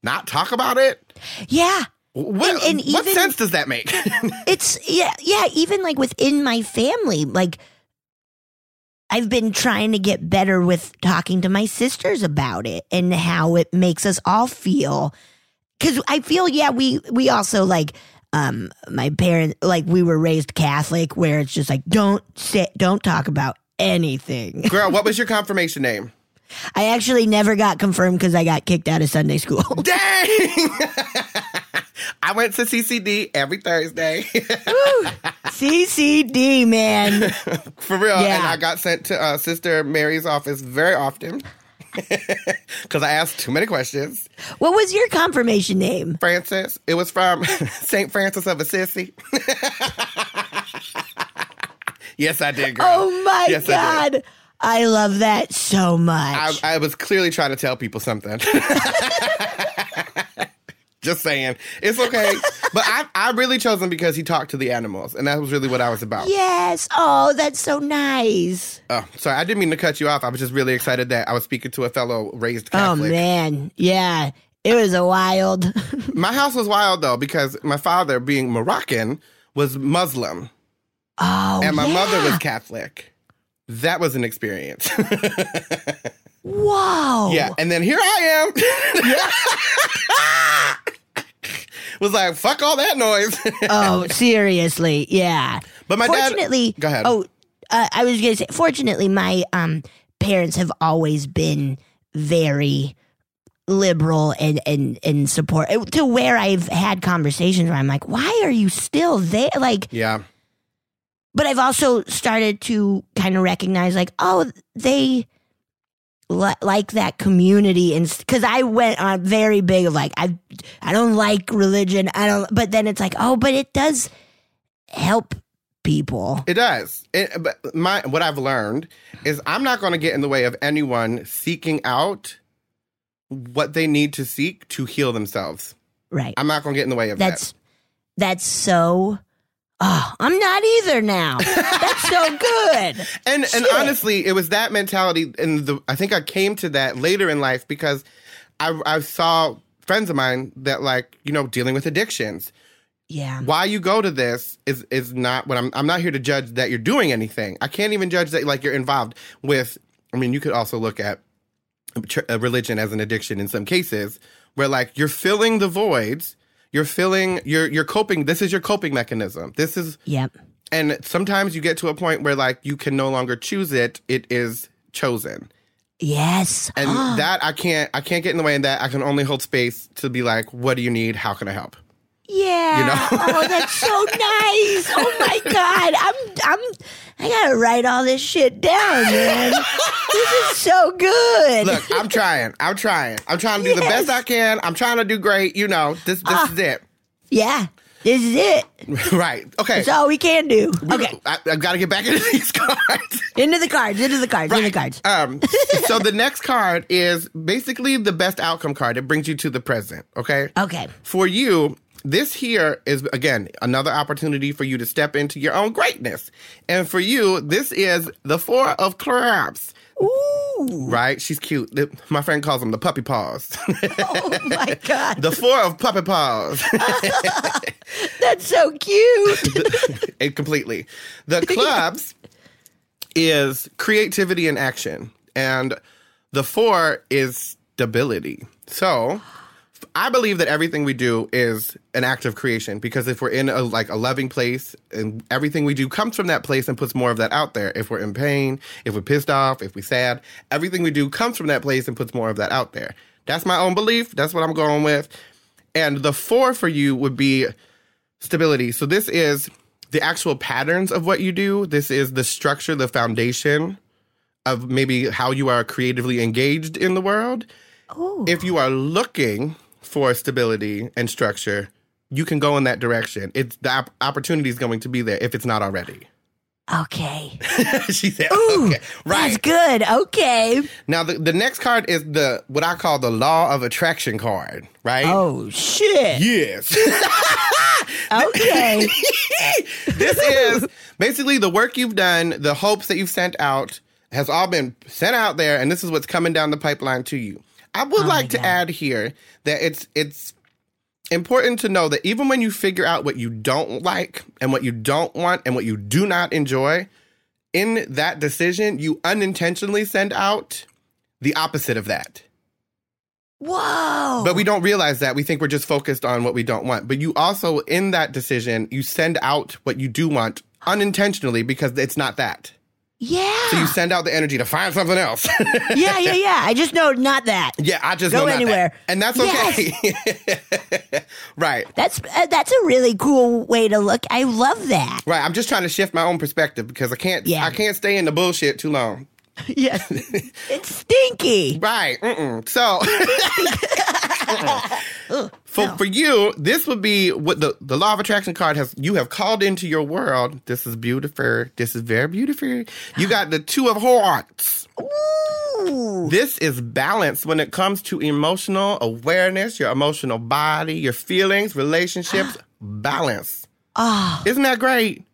not talk about it. yeah What, And- and what even- sense does that make? [LAUGHS] it's yeah yeah even like within my family like i've been trying to get better with talking to my sisters about it and how it makes us all feel because i feel yeah we we also like um my parents like we were raised catholic where it's just like don't sit don't talk about anything [LAUGHS] Girl, what was your confirmation name? i actually never got confirmed because i got kicked out of sunday school [LAUGHS] Dang! [LAUGHS] I went to CCD every Thursday. ccd man For real. Yeah. And I got sent to uh, Sister Mary's office very often because I asked too many questions. what was your confirmation name Francis, it was from St. Francis of Assisi. Yes, I did, girl. Oh my Yes, I god. I, love that so much. I, I was clearly trying to tell people something. [LAUGHS] Just saying. It's okay. But I, I really chose him because he talked to the animals, and that was really what I was about. yes. Oh, that's so nice. Oh, sorry, I didn't mean to cut you off. I was just really excited that I was speaking to a fellow raised oh, Catholic. Oh man. Yeah. It was a wild. [LAUGHS] My house was wild though because my father, being Moroccan, was Muslim, Oh. and my mother was. Catholic. That was an experience. Whoa. yeah, and then here I am. [LAUGHS] was like, fuck all that noise. [LAUGHS] Oh, seriously. Yeah. but my dad. Go ahead. Oh, uh, I was gonna say. Fortunately, my um parents have always been very liberal and and and support to where I've had conversations where I'm like, why are you still there? Like, Yeah. But I've also started to kind of recognize, like, oh, they li- like that community, and because I went on very big of like, I I don't like religion, I don't, but then it's like, oh, but it does help people. It does. It, but my what I've learned is I'm not going to get in the way of anyone seeking out what they need to seek to heal themselves. Right. I'm not going to get in the way of That's that's so. Oh, I'm not either now. That's so [LAUGHS] good. And and honestly, it was that mentality and the I think I came to that later in life because I I saw friends of mine that like you know dealing with addictions. Yeah. Why you go to this is is not what I'm. I'm not here to judge that you're doing anything. I can't even judge that like you're involved with. I mean, you could also look at uh, religion as an addiction in some cases, where like you're filling the voids. You're filling. You're you're coping. This is your coping mechanism. This is Yep. and sometimes you get to a point where like you can no longer choose it it is chosen Yes. and [GASPS] that i can't i can't get in the way of that i can only hold space to be like what do you need how can i help Yeah. You know? oh, that's so nice. Oh my god. I'm I'm I gotta write all this shit down, man. this is so good. look i'm trying i'm trying i'm trying to do the best i can i'm trying to do great you know this this is it yeah. This is it. [LAUGHS] right okay That's all we can do. Okay. I, i've got to get back [LAUGHS] into these cards Into the cards. Into the cards. Into the cards. um [LAUGHS] so the next card is basically the best outcome card it brings you to the present okay Okay. for you, this here is again another opportunity for you to step into your own greatness. And for you, this is the four of clubs. Ooh. Right? She's cute. My friend calls them the puppy paws. [LAUGHS] Oh my [LAUGHS] god. the four of puppy paws. [LAUGHS] That's so cute. it completely. The clubs is creativity and action. And the four is stability. So I believe that everything we do is an act of creation because if we're in a like a loving place and everything we do comes from that place and puts more of that out there. If we're in pain, if we're pissed off, if we're sad, everything we do comes from that place and puts more of that out there. That's my own belief. That's what I'm going with. And the four for you would be stability. So this is the actual patterns of what you do. This is the structure, the foundation of maybe how you are creatively engaged in the world. Ooh. If you are looking for stability and structure, you can go in that direction. It's the op- opportunity is going to be there if it's not already. Okay. [LAUGHS] she said, Ooh, "Okay, That's good. Okay. Now the, the next card is the what I call the law of attraction card, right? Oh shit. Yes. [LAUGHS] Okay. [LAUGHS] this is basically the work you've done, the hopes that you've sent out has all been sent out there, and this is what's coming down the pipeline to you. I would oh like to God. add here that it's it's important to know that even when you figure out what you don't like and what you don't want and what you do not enjoy, in that decision, you unintentionally send out the opposite of that. Whoa. But we don't realize that. We think we're just focused on what we don't want. But you also, in that decision, you send out what you do want unintentionally because it's not that. Yeah. So you send out the energy to find something else. [LAUGHS] yeah, yeah, yeah. I just know not that. yeah, I just Go know not that. anywhere. and that's okay. [LAUGHS] right, That's uh, that's a really cool way to look. I love that. right. I'm just trying to shift my own perspective because I can't. Yeah. I can't stay in the bullshit too long. [LAUGHS] Yes. it's stinky. Right. Mm-mm. So. [LAUGHS] [LAUGHS] For, for you, this would be what the, the law of attraction card has. You have called into your world. This is beautiful. This is very beautiful. You got the two of hearts. Ooh. This is balance when it comes to emotional awareness, your emotional body, your feelings, relationships, [GASPS] balance. Oh, Isn't that great?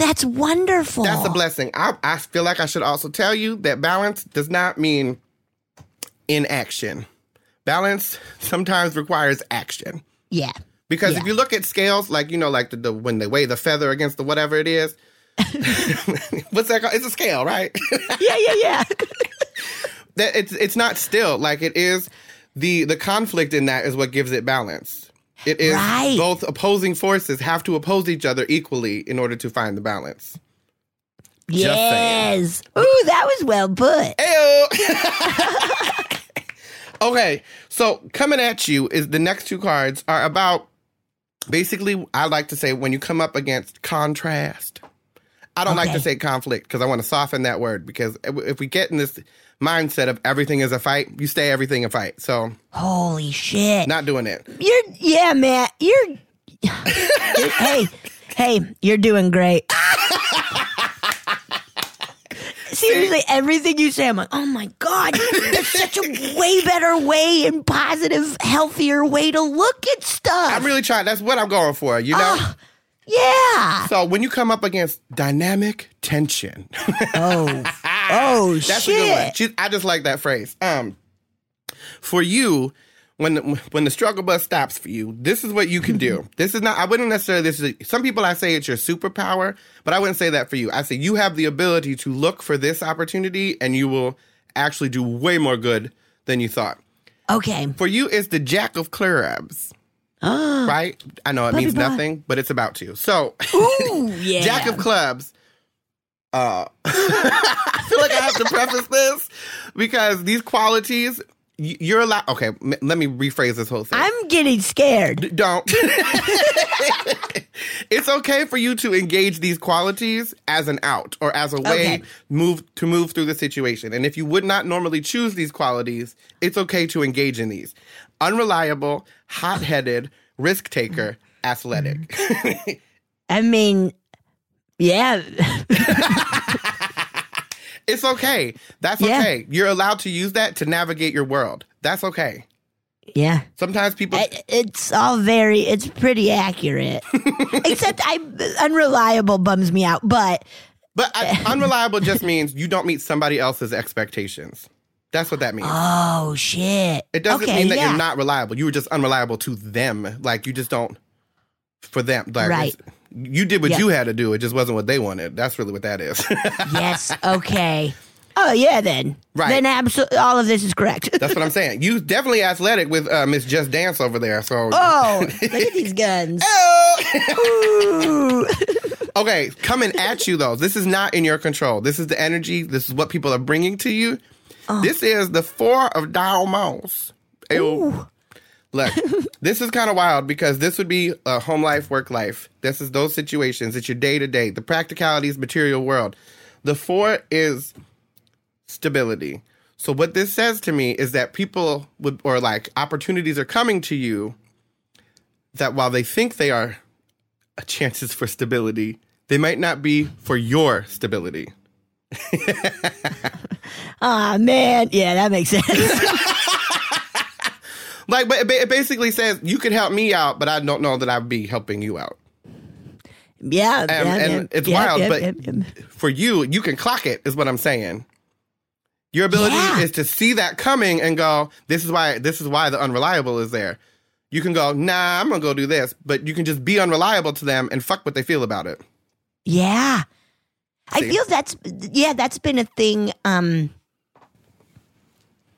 That's wonderful. That's a blessing. I, I feel like I should also tell you that balance does not mean inaction. Balance sometimes requires action. Yeah. Because Yeah. if you look at scales, like you know, like the, the when they weigh the feather against the whatever it is, [LAUGHS] what's that called? It's a scale, right? [LAUGHS] Yeah, yeah, yeah. that it's it's not still like it is the the conflict in that is what gives it balance. It is Right. both opposing forces have to oppose each other equally in order to find the balance. Yes. Ooh, that was well put. Ayo! [LAUGHS] okay, so coming at you is the next two cards are about basically I like to say when you come up against contrast. I don't like to say conflict because I want to soften that word because if we get in this mindset of everything is a fight, you stay everything a fight. So Holy shit. not doing it. You're yeah, man. You're [LAUGHS] hey, hey, you're doing great. Seriously, everything you say, I'm like, oh my god, that's such a way better way and positive, healthier way to look at stuff. I'm really trying. That's what I'm going for. You know. Ah. yeah. so when you come up against dynamic tension, [LAUGHS] Oh, oh That's a good one. shit. She, I just like that phrase. Um, for you, when the, when the struggle bus stops for you, this is what you can do. [LAUGHS] this is not. I wouldn't necessarily. This is some people. I say it's your superpower, but I wouldn't say that for you. I say you have the ability to look for this opportunity, and you will actually do way more good than you thought. Okay. For you, it's the Jack of Clubs. [GASPS] right? I know it means boy. nothing, but it's about to. So, Ooh, yeah. [LAUGHS] Jack of Clubs. Uh, [LAUGHS] I feel like I have to preface this because these qualities you're allowed. Okay, m- let me rephrase this whole thing. I'm getting scared. D- don't. [LAUGHS] it's okay for you to engage these qualities as an out or as a way Okay. move to move through the situation. And if you would not normally choose these qualities, it's okay to engage in these. Unreliable, hot-headed, risk taker, athletic. I mean, yeah. [LAUGHS] it's okay. That's Yeah. okay. You're allowed to use that to navigate your world. That's okay. yeah. Sometimes people I- It's all very, it's pretty accurate. [LAUGHS] Except I, unreliable bums me out. But But I, unreliable just means you don't meet somebody else's expectations. That's what that means. oh, shit. it doesn't okay, mean that yeah. you're not reliable. You were just unreliable to them. Like you just don't for them. Like Right. You did what Yeah. you had to do. It just wasn't what they wanted. That's really what that is. [LAUGHS] Yes. Okay. Oh, yeah, then. Right. Then absolutely all of this is correct. [LAUGHS] That's what I'm saying. You definitely athletic with uh, Miss Just Dance over there. So oh, [LAUGHS] look at these guns. Ooh. okay, coming at you though. This is not in your control. This is the energy. This is what people are bringing to you. Oh. This is the four of diamonds. Ew. Look, [LAUGHS] this is kind of wild because this would be a home life, work life. This is those situations. It's your day to day. The practicalities, material world. The four is stability. So what this says to me is that people would, or like opportunities are coming to you that while they think they are chances for stability, they might not be for your stability. [LAUGHS] Ah, man. Yeah, that makes sense. [LAUGHS] Like, but it basically says you could help me out, but I don't know that I'd be helping you out. yeah. yeah, and yeah. it's Yep, wild, but for you, you can clock it, is what I'm saying. Your ability Yeah. is to see that coming and go, this is why this is why the unreliable is there. You can go, nah, I'm gonna go do this, but you can just be unreliable to them and fuck what they feel about it. Yeah. I feel that's yeah, that's been a thing um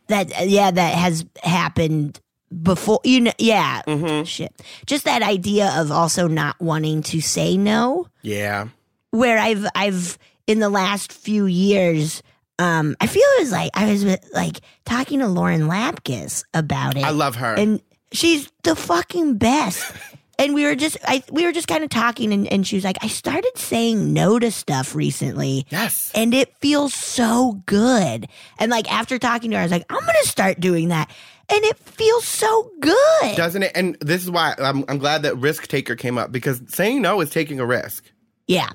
that yeah, that has happened before you know yeah. Mm-hmm. Shit. Just that idea of also not wanting to say no Yeah. where I've I've in the last few years um I feel it was like I was like talking to Lauren Lapkus about it I love her. and she's the fucking best. [LAUGHS] And we were just, I, we were just kind of talking, and, and she was like, I started saying no to stuff recently, yes. and it feels so good. And like after talking to her, I was like, I'm gonna start doing that, and it feels so good. Doesn't it? And this is why I'm, I'm glad that risk taker came up because saying no is taking a risk. yeah,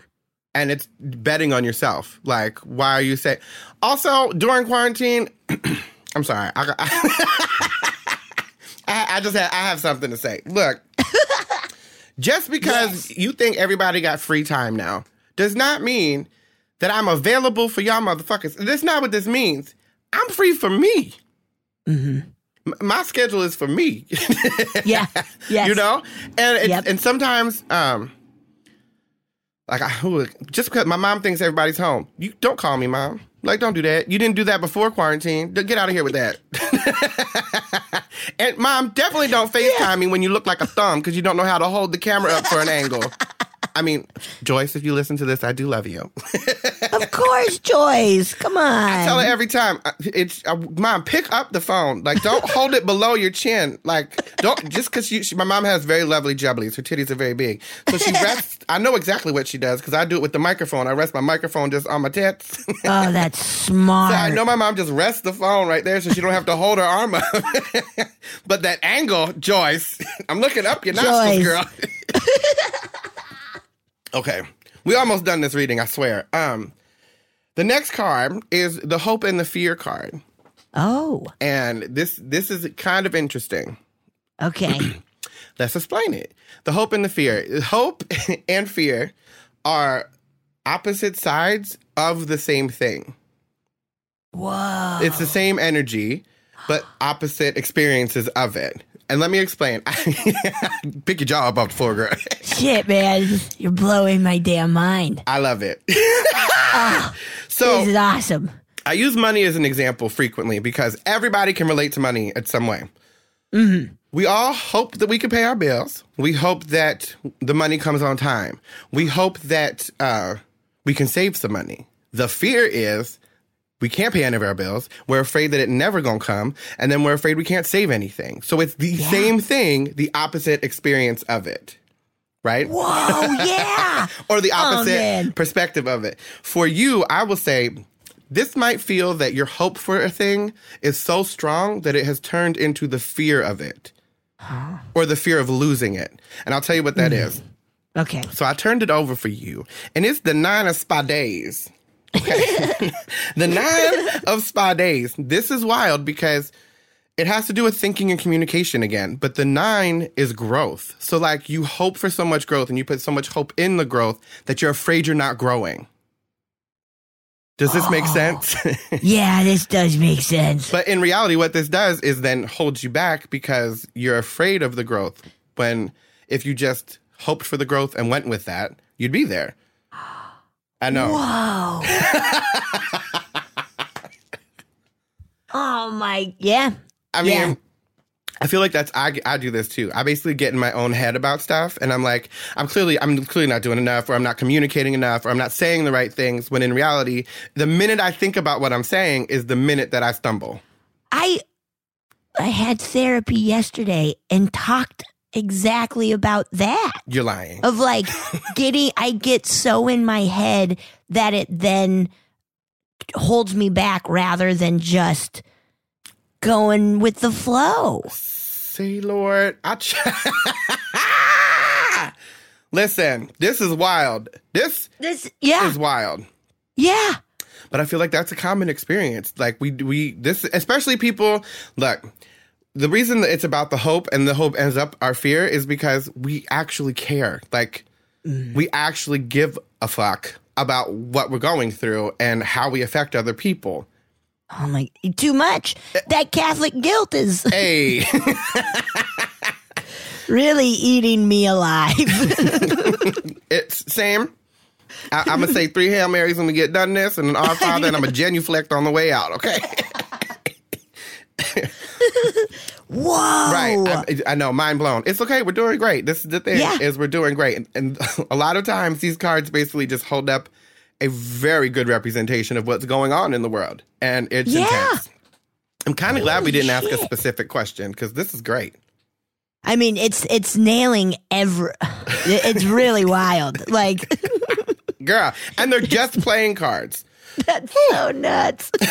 and it's betting on yourself. Like, why are you saying? Also, during quarantine, [CLEARS THROAT] I'm sorry. I, [LAUGHS] I, I just have, I have something to say. Look, [LAUGHS] just because you think everybody got free time now does not mean that I'm available for y'all motherfuckers. That's not what this means. I'm free for me. hmm M- My schedule is for me. [LAUGHS] yeah, [LAUGHS] yes. you know? And Yep. and sometimes um like I, just because my mom thinks everybody's home. You don't call me mom. Like don't do that. You didn't do that before quarantine. Get out of here with that. [LAUGHS] And mom definitely don't facetime me when you look like a thumb because you don't know how to hold the camera up for an angle i mean joyce if you listen to this i do love you. Of course, Joyce. Come on. I tell her every time it's uh, mom pick up the phone. Like don't hold it below your chin. Like don't just because you. she my mom has very lovely jubblies. Her titties are very big. So she [LAUGHS] rests i know exactly what she does because i do it with the microphone. I rest my microphone just on my tits. Oh, [LAUGHS] that's smart. i know my mom just rests the phone right there so she don't have to hold her arm up. [LAUGHS] But that angle joyce i'm looking up your nostrils girl okay we almost done this reading i swear um the next card is the hope and the fear card Oh, and this this is kind of interesting. okay. [CLEARS THROAT] Let's explain it. The hope and the fear. Hope [LAUGHS] and fear are opposite sides of the same thing. Whoa. It's the same energy. But opposite experiences of it. And let me explain. [LAUGHS] Pick your jaw up off the floor, girl. [LAUGHS] Shit, man. You're blowing my damn mind. I love it. This [LAUGHS] so this is awesome. I use money as an example frequently because everybody can relate to money in some way. We all hope that we can pay our bills. We hope that the money comes on time. We hope that uh, we can save some money. The fear is we can't pay any of our bills. We're afraid that it never gonna come, and then we're afraid we can't save anything. So it's the same thing, the opposite experience of it, right? Whoa, [LAUGHS] yeah. or the Oh, opposite man. perspective of it. For you, I will say this might feel that your hope for a thing is so strong that it has turned into the fear of it or the fear of losing it. And I'll tell you what that mm. is. Okay. So I turned it over for you, and it's the nine of spades. Okay. [LAUGHS] the nine of spades. This is wild because it has to do with thinking and communication again. But the nine is growth. So, like, you hope for so much growth and you put so much hope in the growth that you're afraid you're not growing. Does this make ah. sense? [LAUGHS] Yeah, this does make sense. but in reality, what this does is then holds you back because you're afraid of the growth. When if you just hoped for the growth and went with that, you'd be there. I know. Whoa. [LAUGHS] oh my, yeah. I mean, Yeah. I feel like that's I, I do this too. I basically get in my own head about stuff, and I'm like, I'm clearly I'm clearly not doing enough, or I'm not communicating enough, or I'm not saying the right things. When in reality, the minute I think about what I'm saying is the minute that I stumble. I I had therapy yesterday and talked exactly about that. You're lying. Of like [LAUGHS] getting I get so in my head that it then holds me back rather than just going with the flow. See, Lord, I. Ch- [LAUGHS] Listen, this is wild. This This yeah. is wild. Yeah. but I feel like that's a common experience. Like we we this especially people look. The reason that it's about the hope and the hope ends up our fear is because we actually care. Like we actually give a fuck about what we're going through and how we affect other people. Oh my too much. That Catholic guilt is [LAUGHS] Hey, really eating me alive. [LAUGHS] it's same. I, I'm gonna say three Hail Marys when we get done this, and an Our Father, and I'm a genuflect on the way out. Okay, [LAUGHS] [LAUGHS] Whoa. right? I, I know, mind blown. It's okay. We're doing great. This is the thing Yeah. is we're doing great, and, and [LAUGHS] a lot of times these cards basically just hold up a very good representation of what's going on in the world, and it's Yeah. intense. I'm kind of glad we didn't ask a specific question because this is great. I mean, it's it's nailing every. [LAUGHS] It's really wild. Like Girl, and they're just playing cards. [LAUGHS] that's so nuts. [LAUGHS]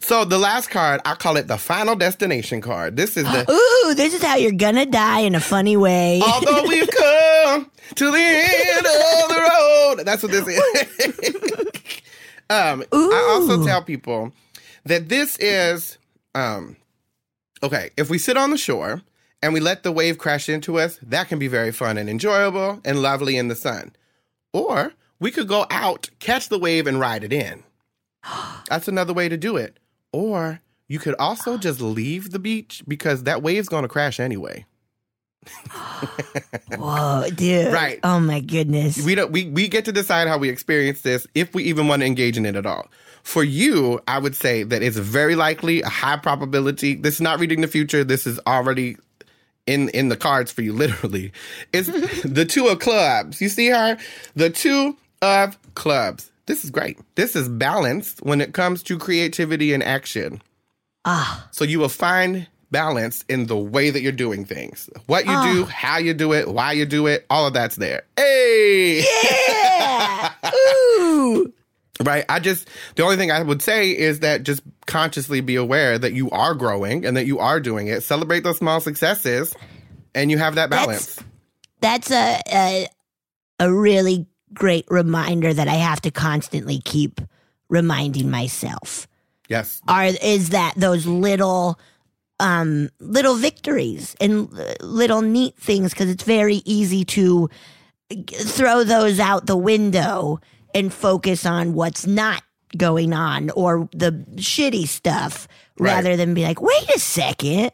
So the last card, I call it the final destination card. This is the [GASPS] Ooh, this is how you're gonna die in a funny way. Although we've [LAUGHS] come to the end of the road. That's what this is. um, I also tell people that this is um, okay. If we sit on the shore and we let the wave crash into us, that can be very fun and enjoyable and lovely in the sun. Or we could go out, catch the wave, and ride it in. [GASPS] That's another way to do it. Or you could also just leave the beach because that wave's going to crash anyway. [GASPS] Whoa, dude. Right. Oh my goodness. we don't we, we get to decide how we experience this if we even want to engage in it at all for you i would say that it's very likely a high probability this is not reading the future this is already in in the cards for you [LAUGHS] literally it's [LAUGHS] the two of clubs you see her the two of clubs this is great this is balanced when it comes to creativity and action Ah, so you will find balance in the way that you're doing things what you do how you do it why you do it all of that's there hey yeah. [LAUGHS] Ooh. Right. I just, the only thing I would say is that just consciously be aware that you are growing and that you are doing it. Celebrate those small successes and you have that balance. That's a, a a really great reminder that I have to constantly keep reminding myself. yes. Are is that those little um little victories and uh, little neat things because it's very easy to throw those out the window and focus on what's not going on or the shitty stuff Right. rather than be like, wait a second,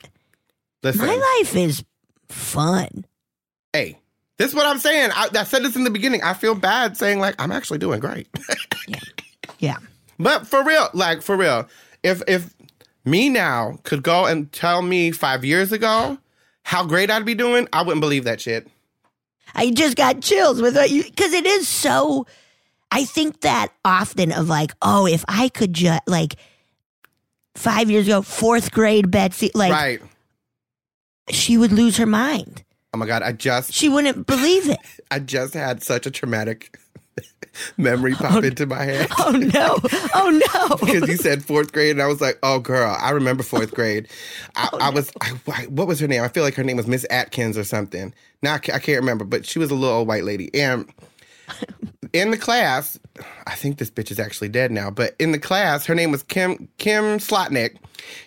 Listen, my life is fun. hey, this is what I'm saying. I, I said this in the beginning. I feel bad saying like I'm actually doing great. [LAUGHS] Yeah. But for real, like for real, if if me now could go and tell me five years ago how great I'd be doing, I wouldn't believe that shit. I just got chills with what you because it is so. I think that often of like, oh, if I could just like five years ago, fourth grade Betsy, like right. she would lose her mind. Oh my god, I just She wouldn't believe it. [LAUGHS] I just had such a traumatic [LAUGHS] memory pop oh, into my head. Oh no! Oh no! [LAUGHS] Because you said fourth grade, and I was like, "Oh, girl, I remember fourth grade." I, Oh, I was, I, what was her name? I feel like her name was Miss Atkins or something. Now I I can't remember, but she was a little old white lady. And in the class, I think this bitch is actually dead now. But in the class, her name was Kim Kim Slotnick.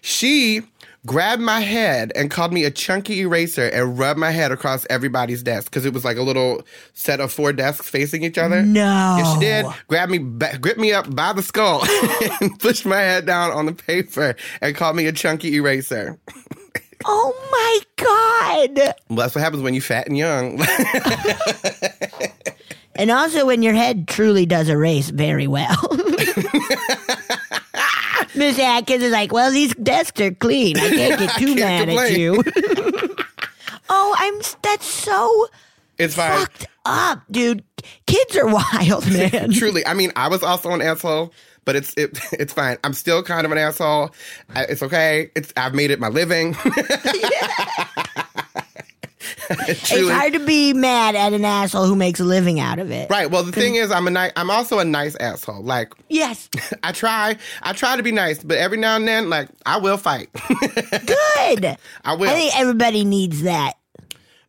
She grabbed my head and called me a chunky eraser and rubbed my head across everybody's desk because it was like a little set of four desks facing each other. No. Yes, she did. Grabbed me, ba- gripped me up by the skull, [LAUGHS] and pushed my head down on the paper, and called me a chunky eraser. [LAUGHS] Oh my god! Well, that's what happens when you're fat and young. [LAUGHS] And also when your head truly does erase very well. Miss Atkins is like, well, these desks are clean. I can't get [LAUGHS] too mad at complain. you. [LAUGHS] oh, I'm. That's so it's fine. fucked up, dude. Kids are [LAUGHS] wild, man. Truly, I mean, I was also an asshole, but it's it, it's fine. I'm still kind of an asshole. I, it's okay. It's I've made it my living. [LAUGHS] It's hard to be mad at an asshole who makes a living out of it. Right. Well, the thing is, I'm a ni- I'm also a nice asshole. Like Yes. [LAUGHS] I try, I try to be nice, but every now and then, like I will fight. [LAUGHS] Good. I will. I think everybody needs that.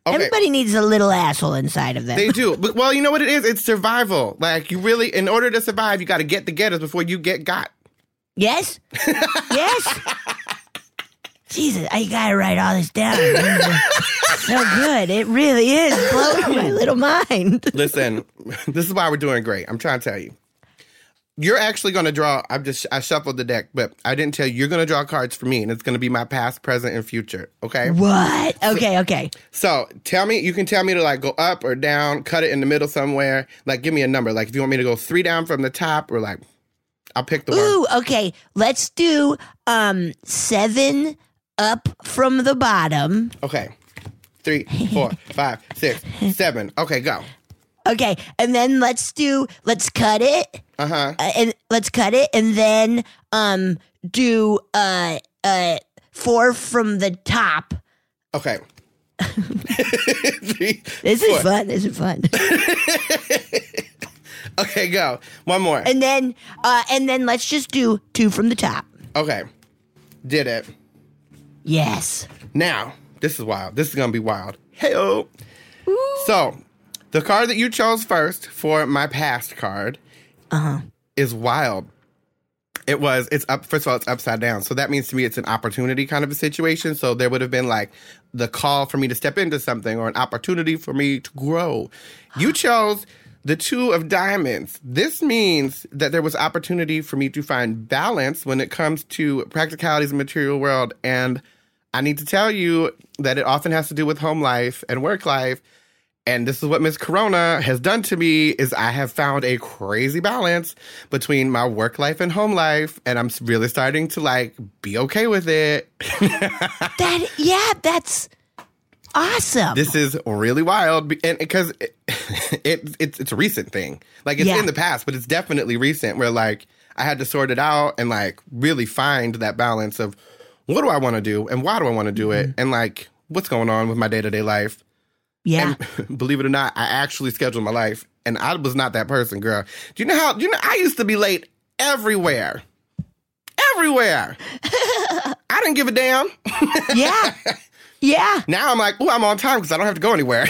okay. Everybody needs a little asshole inside of them. They do. But, well, you know what it is? It's survival. Like you really, in order to survive, you got to get the getters before you get got. yes? yes? Jesus, I gotta write all this down. so good. It really is blowing my [LAUGHS] little mind. Listen, [LAUGHS] this is why we're doing great. I'm trying to tell you. You're actually going to draw. I'm just I shuffled the deck, but I didn't tell you. You're going to draw cards for me, and it's going to be my past, present, and future. Okay. What? Okay, okay. So tell me. You can tell me to like go up or down, cut it in the middle somewhere. Like give me a number. Like if you want me to go three down from the top, or like I'll pick the one. Ooh, okay. Let's do um seven up from the bottom. Okay. Three, four, [LAUGHS] five, six, seven. Okay, go. Okay, and then let's do let's cut it. Uh huh. uh, and let's cut it and then um do uh uh four from the top Okay. Three, [LAUGHS] [LAUGHS] this four. is fun this is fun Okay, go. One more. and then uh and then let's just do two from the top Okay. Did it. Yes Now, this is wild. This is going to be wild. Hey, So, the card that you chose first for my past card uh-huh. is wild. It was, it's up, first of all, it's upside down. So that means to me it's an opportunity kind of a situation. So there would have been like the call for me to step into something or an opportunity for me to grow. You [GASPS] chose the two of diamonds. This means that there was opportunity for me to find balance when it comes to practicalities of material world. And I need to tell you that it often has to do with home life and work life. And this is what Miss Corona has done to me is I have found a crazy balance between my work life and home life and I'm really starting to like be okay with it. [LAUGHS] that yeah that's awesome this is really wild and because it, [LAUGHS] it it's it's a recent thing. Like it's Yeah. in the past, but it's definitely recent where like I had to sort it out and like really find that balance of what do I want to do and why do I want to do it mm-hmm. and like what's going on with my day-to-day life. yeah And [LAUGHS] believe it or not, I actually scheduled my life, and I was not that person, girl. Do you know how? Do you know I used to be late everywhere, everywhere. [LAUGHS] I didn't give a damn. yeah [LAUGHS] yeah Now I'm like, oh, I'm on time because I don't have to go anywhere.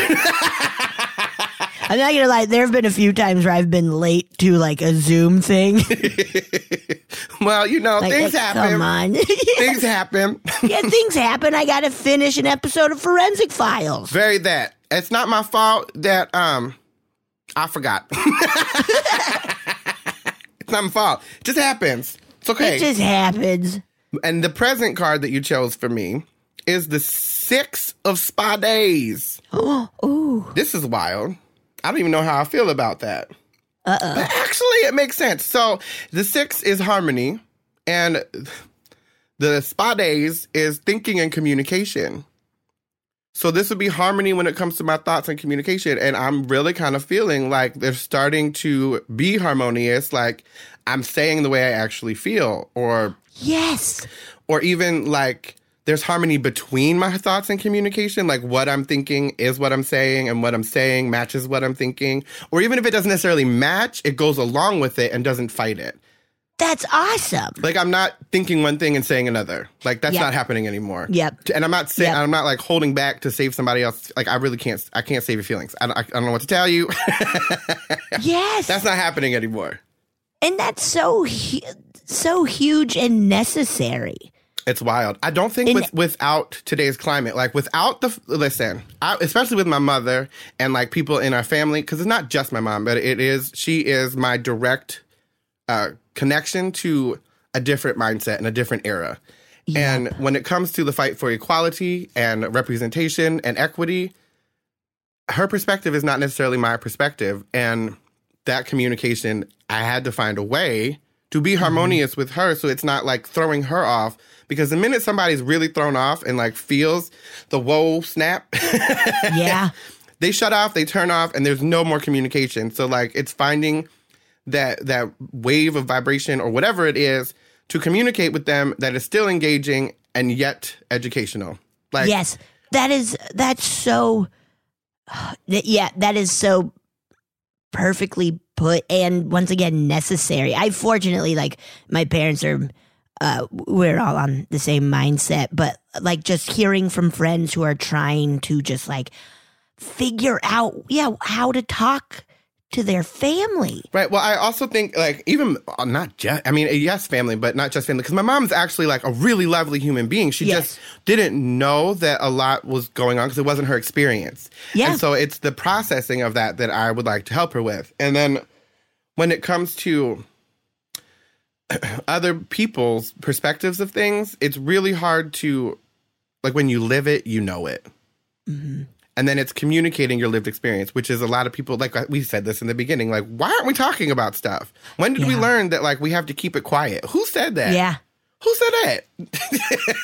I'm not gonna lie there have been a few times where i've been late to like a zoom thing [LAUGHS] well, you know, like things like, happen. come on [LAUGHS] Things happen. yeah things happen i gotta finish an episode of forensic files Very that. It's not my fault that um I forgot. [LAUGHS] it's not my fault. It just happens. It's okay. It just happens. and the present card that you chose for me is the six of spades. [GASPS] Oh, ooh. This is wild. I don't even know how I feel about that. Uh-uh. But actually, it makes sense. So the six is harmony, and the spades is thinking and communication. So this would be harmony when it comes to my thoughts and communication. And I'm really kind of feeling like they're starting to be harmonious. Like I'm saying the way I actually feel, or Yes. or even like there's harmony between my thoughts and communication like what i'm thinking is what i'm saying and what i'm saying matches what i'm thinking or even if it doesn't necessarily match it goes along with it and doesn't fight it That's awesome. like i'm not thinking one thing and saying another like that's Yep. not happening anymore Yep. and i'm not saying Yep. i'm not like holding back to save somebody else like i really can't i can't save your feelings i don't, I don't know what to tell you [LAUGHS] Yes. that's not happening anymore and that's so so huge and necessary. It's wild. I don't think with, without today's climate, like without the listen, I, especially with my mother and like people in our family, because it's not just my mom, but it is she is my direct uh, connection to a different mindset and a different era. And when it comes to the fight for equality and representation and equity, her perspective is not necessarily my perspective, and that communication, I had to find a way to be mm-hmm. harmonious with her so it's not like throwing her off. Because the minute somebody's really thrown off and like feels the whoa snap, [LAUGHS] Yeah. they shut off, they turn off, and there's no more communication. So like it's finding that that wave of vibration or whatever it is to communicate with them that is still engaging and yet educational. Like yes. That is that's so [SIGHS] yeah, that is so perfectly put and once again necessary. I fortunately like my parents are uh we're all on the same mindset, but like just hearing from friends who are trying to just like figure out yeah, how to talk to their family. Right. Well, I also think like even uh, not just I mean yes family, but not just family because my mom's actually like a really lovely human being. She Yes. just didn't know that a lot was going on because it wasn't her experience. Yeah. And so it's the processing of that that I would like to help her with. And then when it comes to [CLEARS THROAT] other people's perspectives of things, it's really hard to like when you live it, you know it. And then it's communicating your lived experience, which is a lot of people like we said this in the beginning. Like, why aren't we talking about stuff? When did we learn that like we have to keep it quiet? Who said that? Yeah. Who said that? [LAUGHS]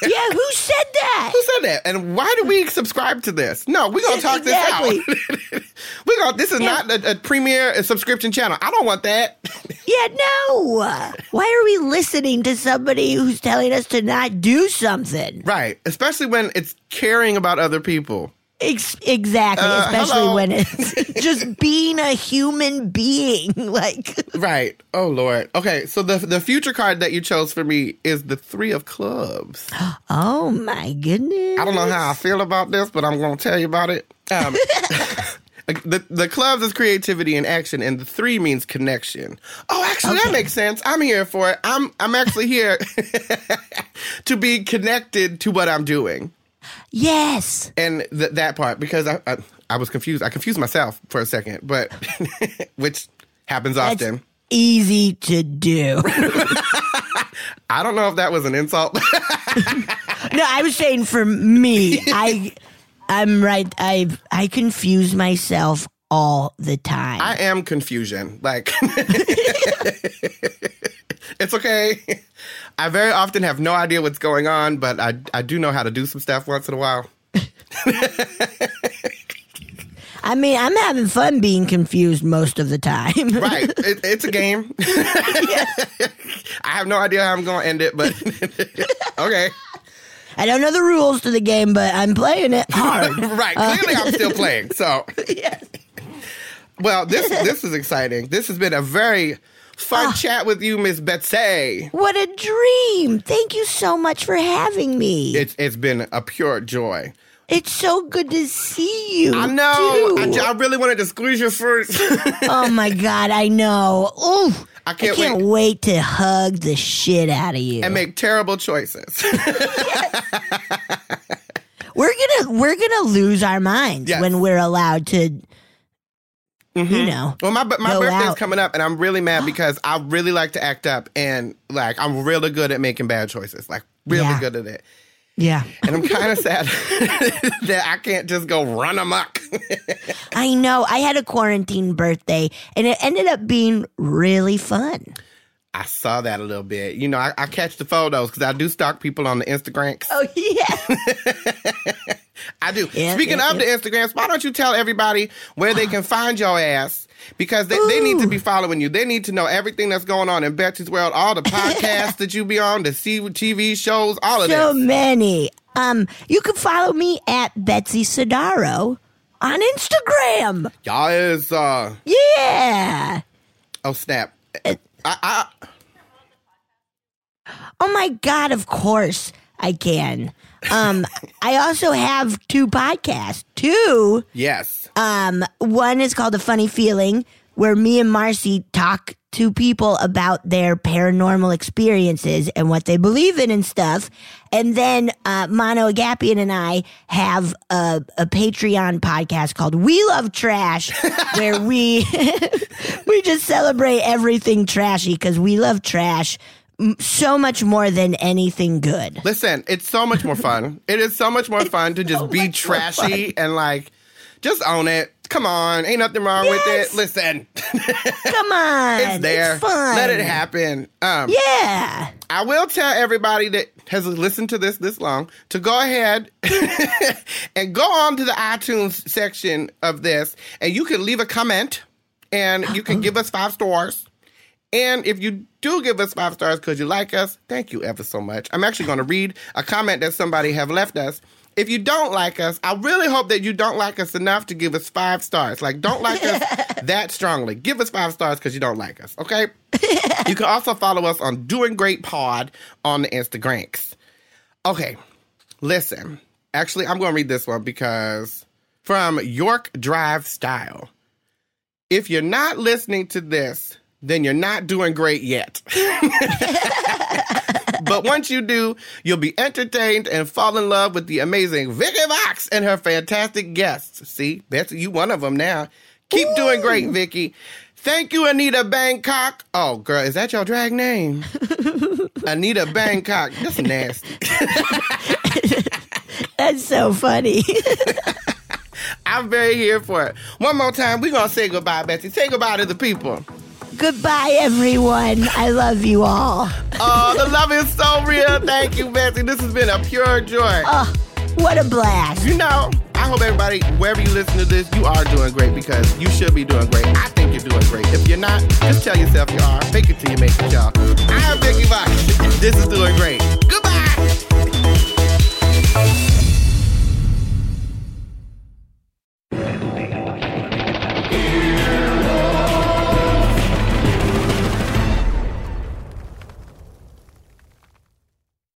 Yeah, who said that? Who said that? And why do we subscribe to this? No, we're gonna talk Exactly. this out. [LAUGHS] we're gonna. This is not a, a premiere a subscription channel. I don't want that. [LAUGHS] Yeah, no. Why are we listening to somebody who's telling us to not do something? right. Especially when it's caring about other people. Ex- exactly, Uh, especially hello. when it's [LAUGHS] just being a human being. [LAUGHS] Like, Right. Oh Lord. Okay. So the the future card that you chose for me is the three of clubs. [GASPS] oh my goodness. I don't know how I feel about this, but I'm going to tell you about it. Um, [LAUGHS] the the clubs is creativity and action, and the three means connection. Oh, actually, that makes sense. I'm here for it. I'm I'm actually here to be connected to what I'm doing, Yes. and th- that part because I, I I was confused. I confused myself for a second, but [LAUGHS] which happens That's often. easy to do. [LAUGHS] I don't know if that was an insult. [LAUGHS] no, I was saying for me, I I'm right. I I confuse myself all the time. I am confusion. Like, it's okay. I very often have no idea what's going on, but I, I do know how to do some stuff once in a while. [LAUGHS] I mean, I'm having fun being confused most of the time. [LAUGHS] Right. It, it's a game. [LAUGHS] I have no idea how I'm going to end it, but okay. I don't know the rules to the game, but I'm playing it hard. Right. Uh, Clearly, I'm still playing. So, yes. well, this this is exciting. This has been a very fun ah. chat with you, Miss Betsy. What a dream! Thank you so much for having me. It's it's been a pure joy. it's so good to see you. I know. I. I really wanted to squeeze your fruit. [LAUGHS] oh my god, I know. Ooh, I can't wait. wait. to hug the shit out of you. and make terrible choices. [LAUGHS] [LAUGHS] we're gonna we're gonna lose our minds Yes. when we're allowed to Mm-hmm. you know. Well, my my birthday's out. coming up, and I'm really mad [GASPS] because I really like to act up, and like I'm really good at making bad choices, like really Yeah. good at it. Yeah. And I'm kind of [LAUGHS] sad [LAUGHS] that I can't just go run amok. [LAUGHS] I know. I had a quarantine birthday and it ended up being really fun. I saw that a little bit. You know, I, I catch the photos because I do stalk people on the Instagrams. Oh, yeah. I do. Yeah, Speaking yeah, of the Instagrams, why don't you tell everybody where they can find your ass? Because they, they need to be following you. They need to know everything that's going on in Betsy's world, all the [LAUGHS] podcasts that you be on, the TV shows, all of that. so this. many. Um, you can follow me at Betsy Sodaro on Instagram. Y'all is uh Yeah. oh snap. I, I Oh my God, of course I can. Um, I also have two podcasts. Two. yes. Um, one is called A Funny Feeling, where me and Marcy talk to people about their paranormal experiences and what they believe in and stuff. And then uh, Mano Agapion and I have a, a Patreon podcast called We Love Trash, [LAUGHS] where we [LAUGHS] we just celebrate everything trashy because we love trash so much more than anything good. Listen, it's so much more fun. it is so much more fun to just be trashy and like just own it. Come on, ain't nothing wrong with it. Listen, Come [LAUGHS] on, it's there. fun. Let it happen. Um, Yeah. I will tell everybody that has listened to this this long to go ahead [LAUGHS] and go on to the iTunes section of this, and you can leave a comment, and you can give us five stars. And if you do give us five stars because you like us, thank you ever so much. I'm actually going to read a comment that somebody have left us. If you don't like us, I really hope that you don't like us enough to give us five stars. Like, don't like us [LAUGHS] that strongly. Give us five stars because you don't like us, okay? [LAUGHS] you can also follow us on Doing Great Pod on the Instagrams. Okay, listen. Actually, I'm going to read this one because from York Drive Style. If you're not listening to this, then you're not doing great yet. [LAUGHS] but once you do, you'll be entertained and fall in love with the amazing Vicky Vox and her fantastic guests. See, Betsy, you one of them now. Keep doing great, Vicky. Thank you, Anita Bangkok. Oh, girl, is that your drag name? [LAUGHS] Anita Bangkok. That's nasty. [LAUGHS] That's so funny. I'm very here for it. One more time, we're going to say goodbye, Betsy. Say goodbye to the people. Goodbye, everyone. I love you all. Oh, the love is so real. Thank you, Betsy. This has been a pure joy. Oh, what a blast. You know, I hope everybody, wherever you listen to this, you are doing great because you should be doing great. I think you're doing great. If you're not, just tell yourself you are. Fake it till you make it, y'all. I am Vicky Vox. This is doing great. Goodbye.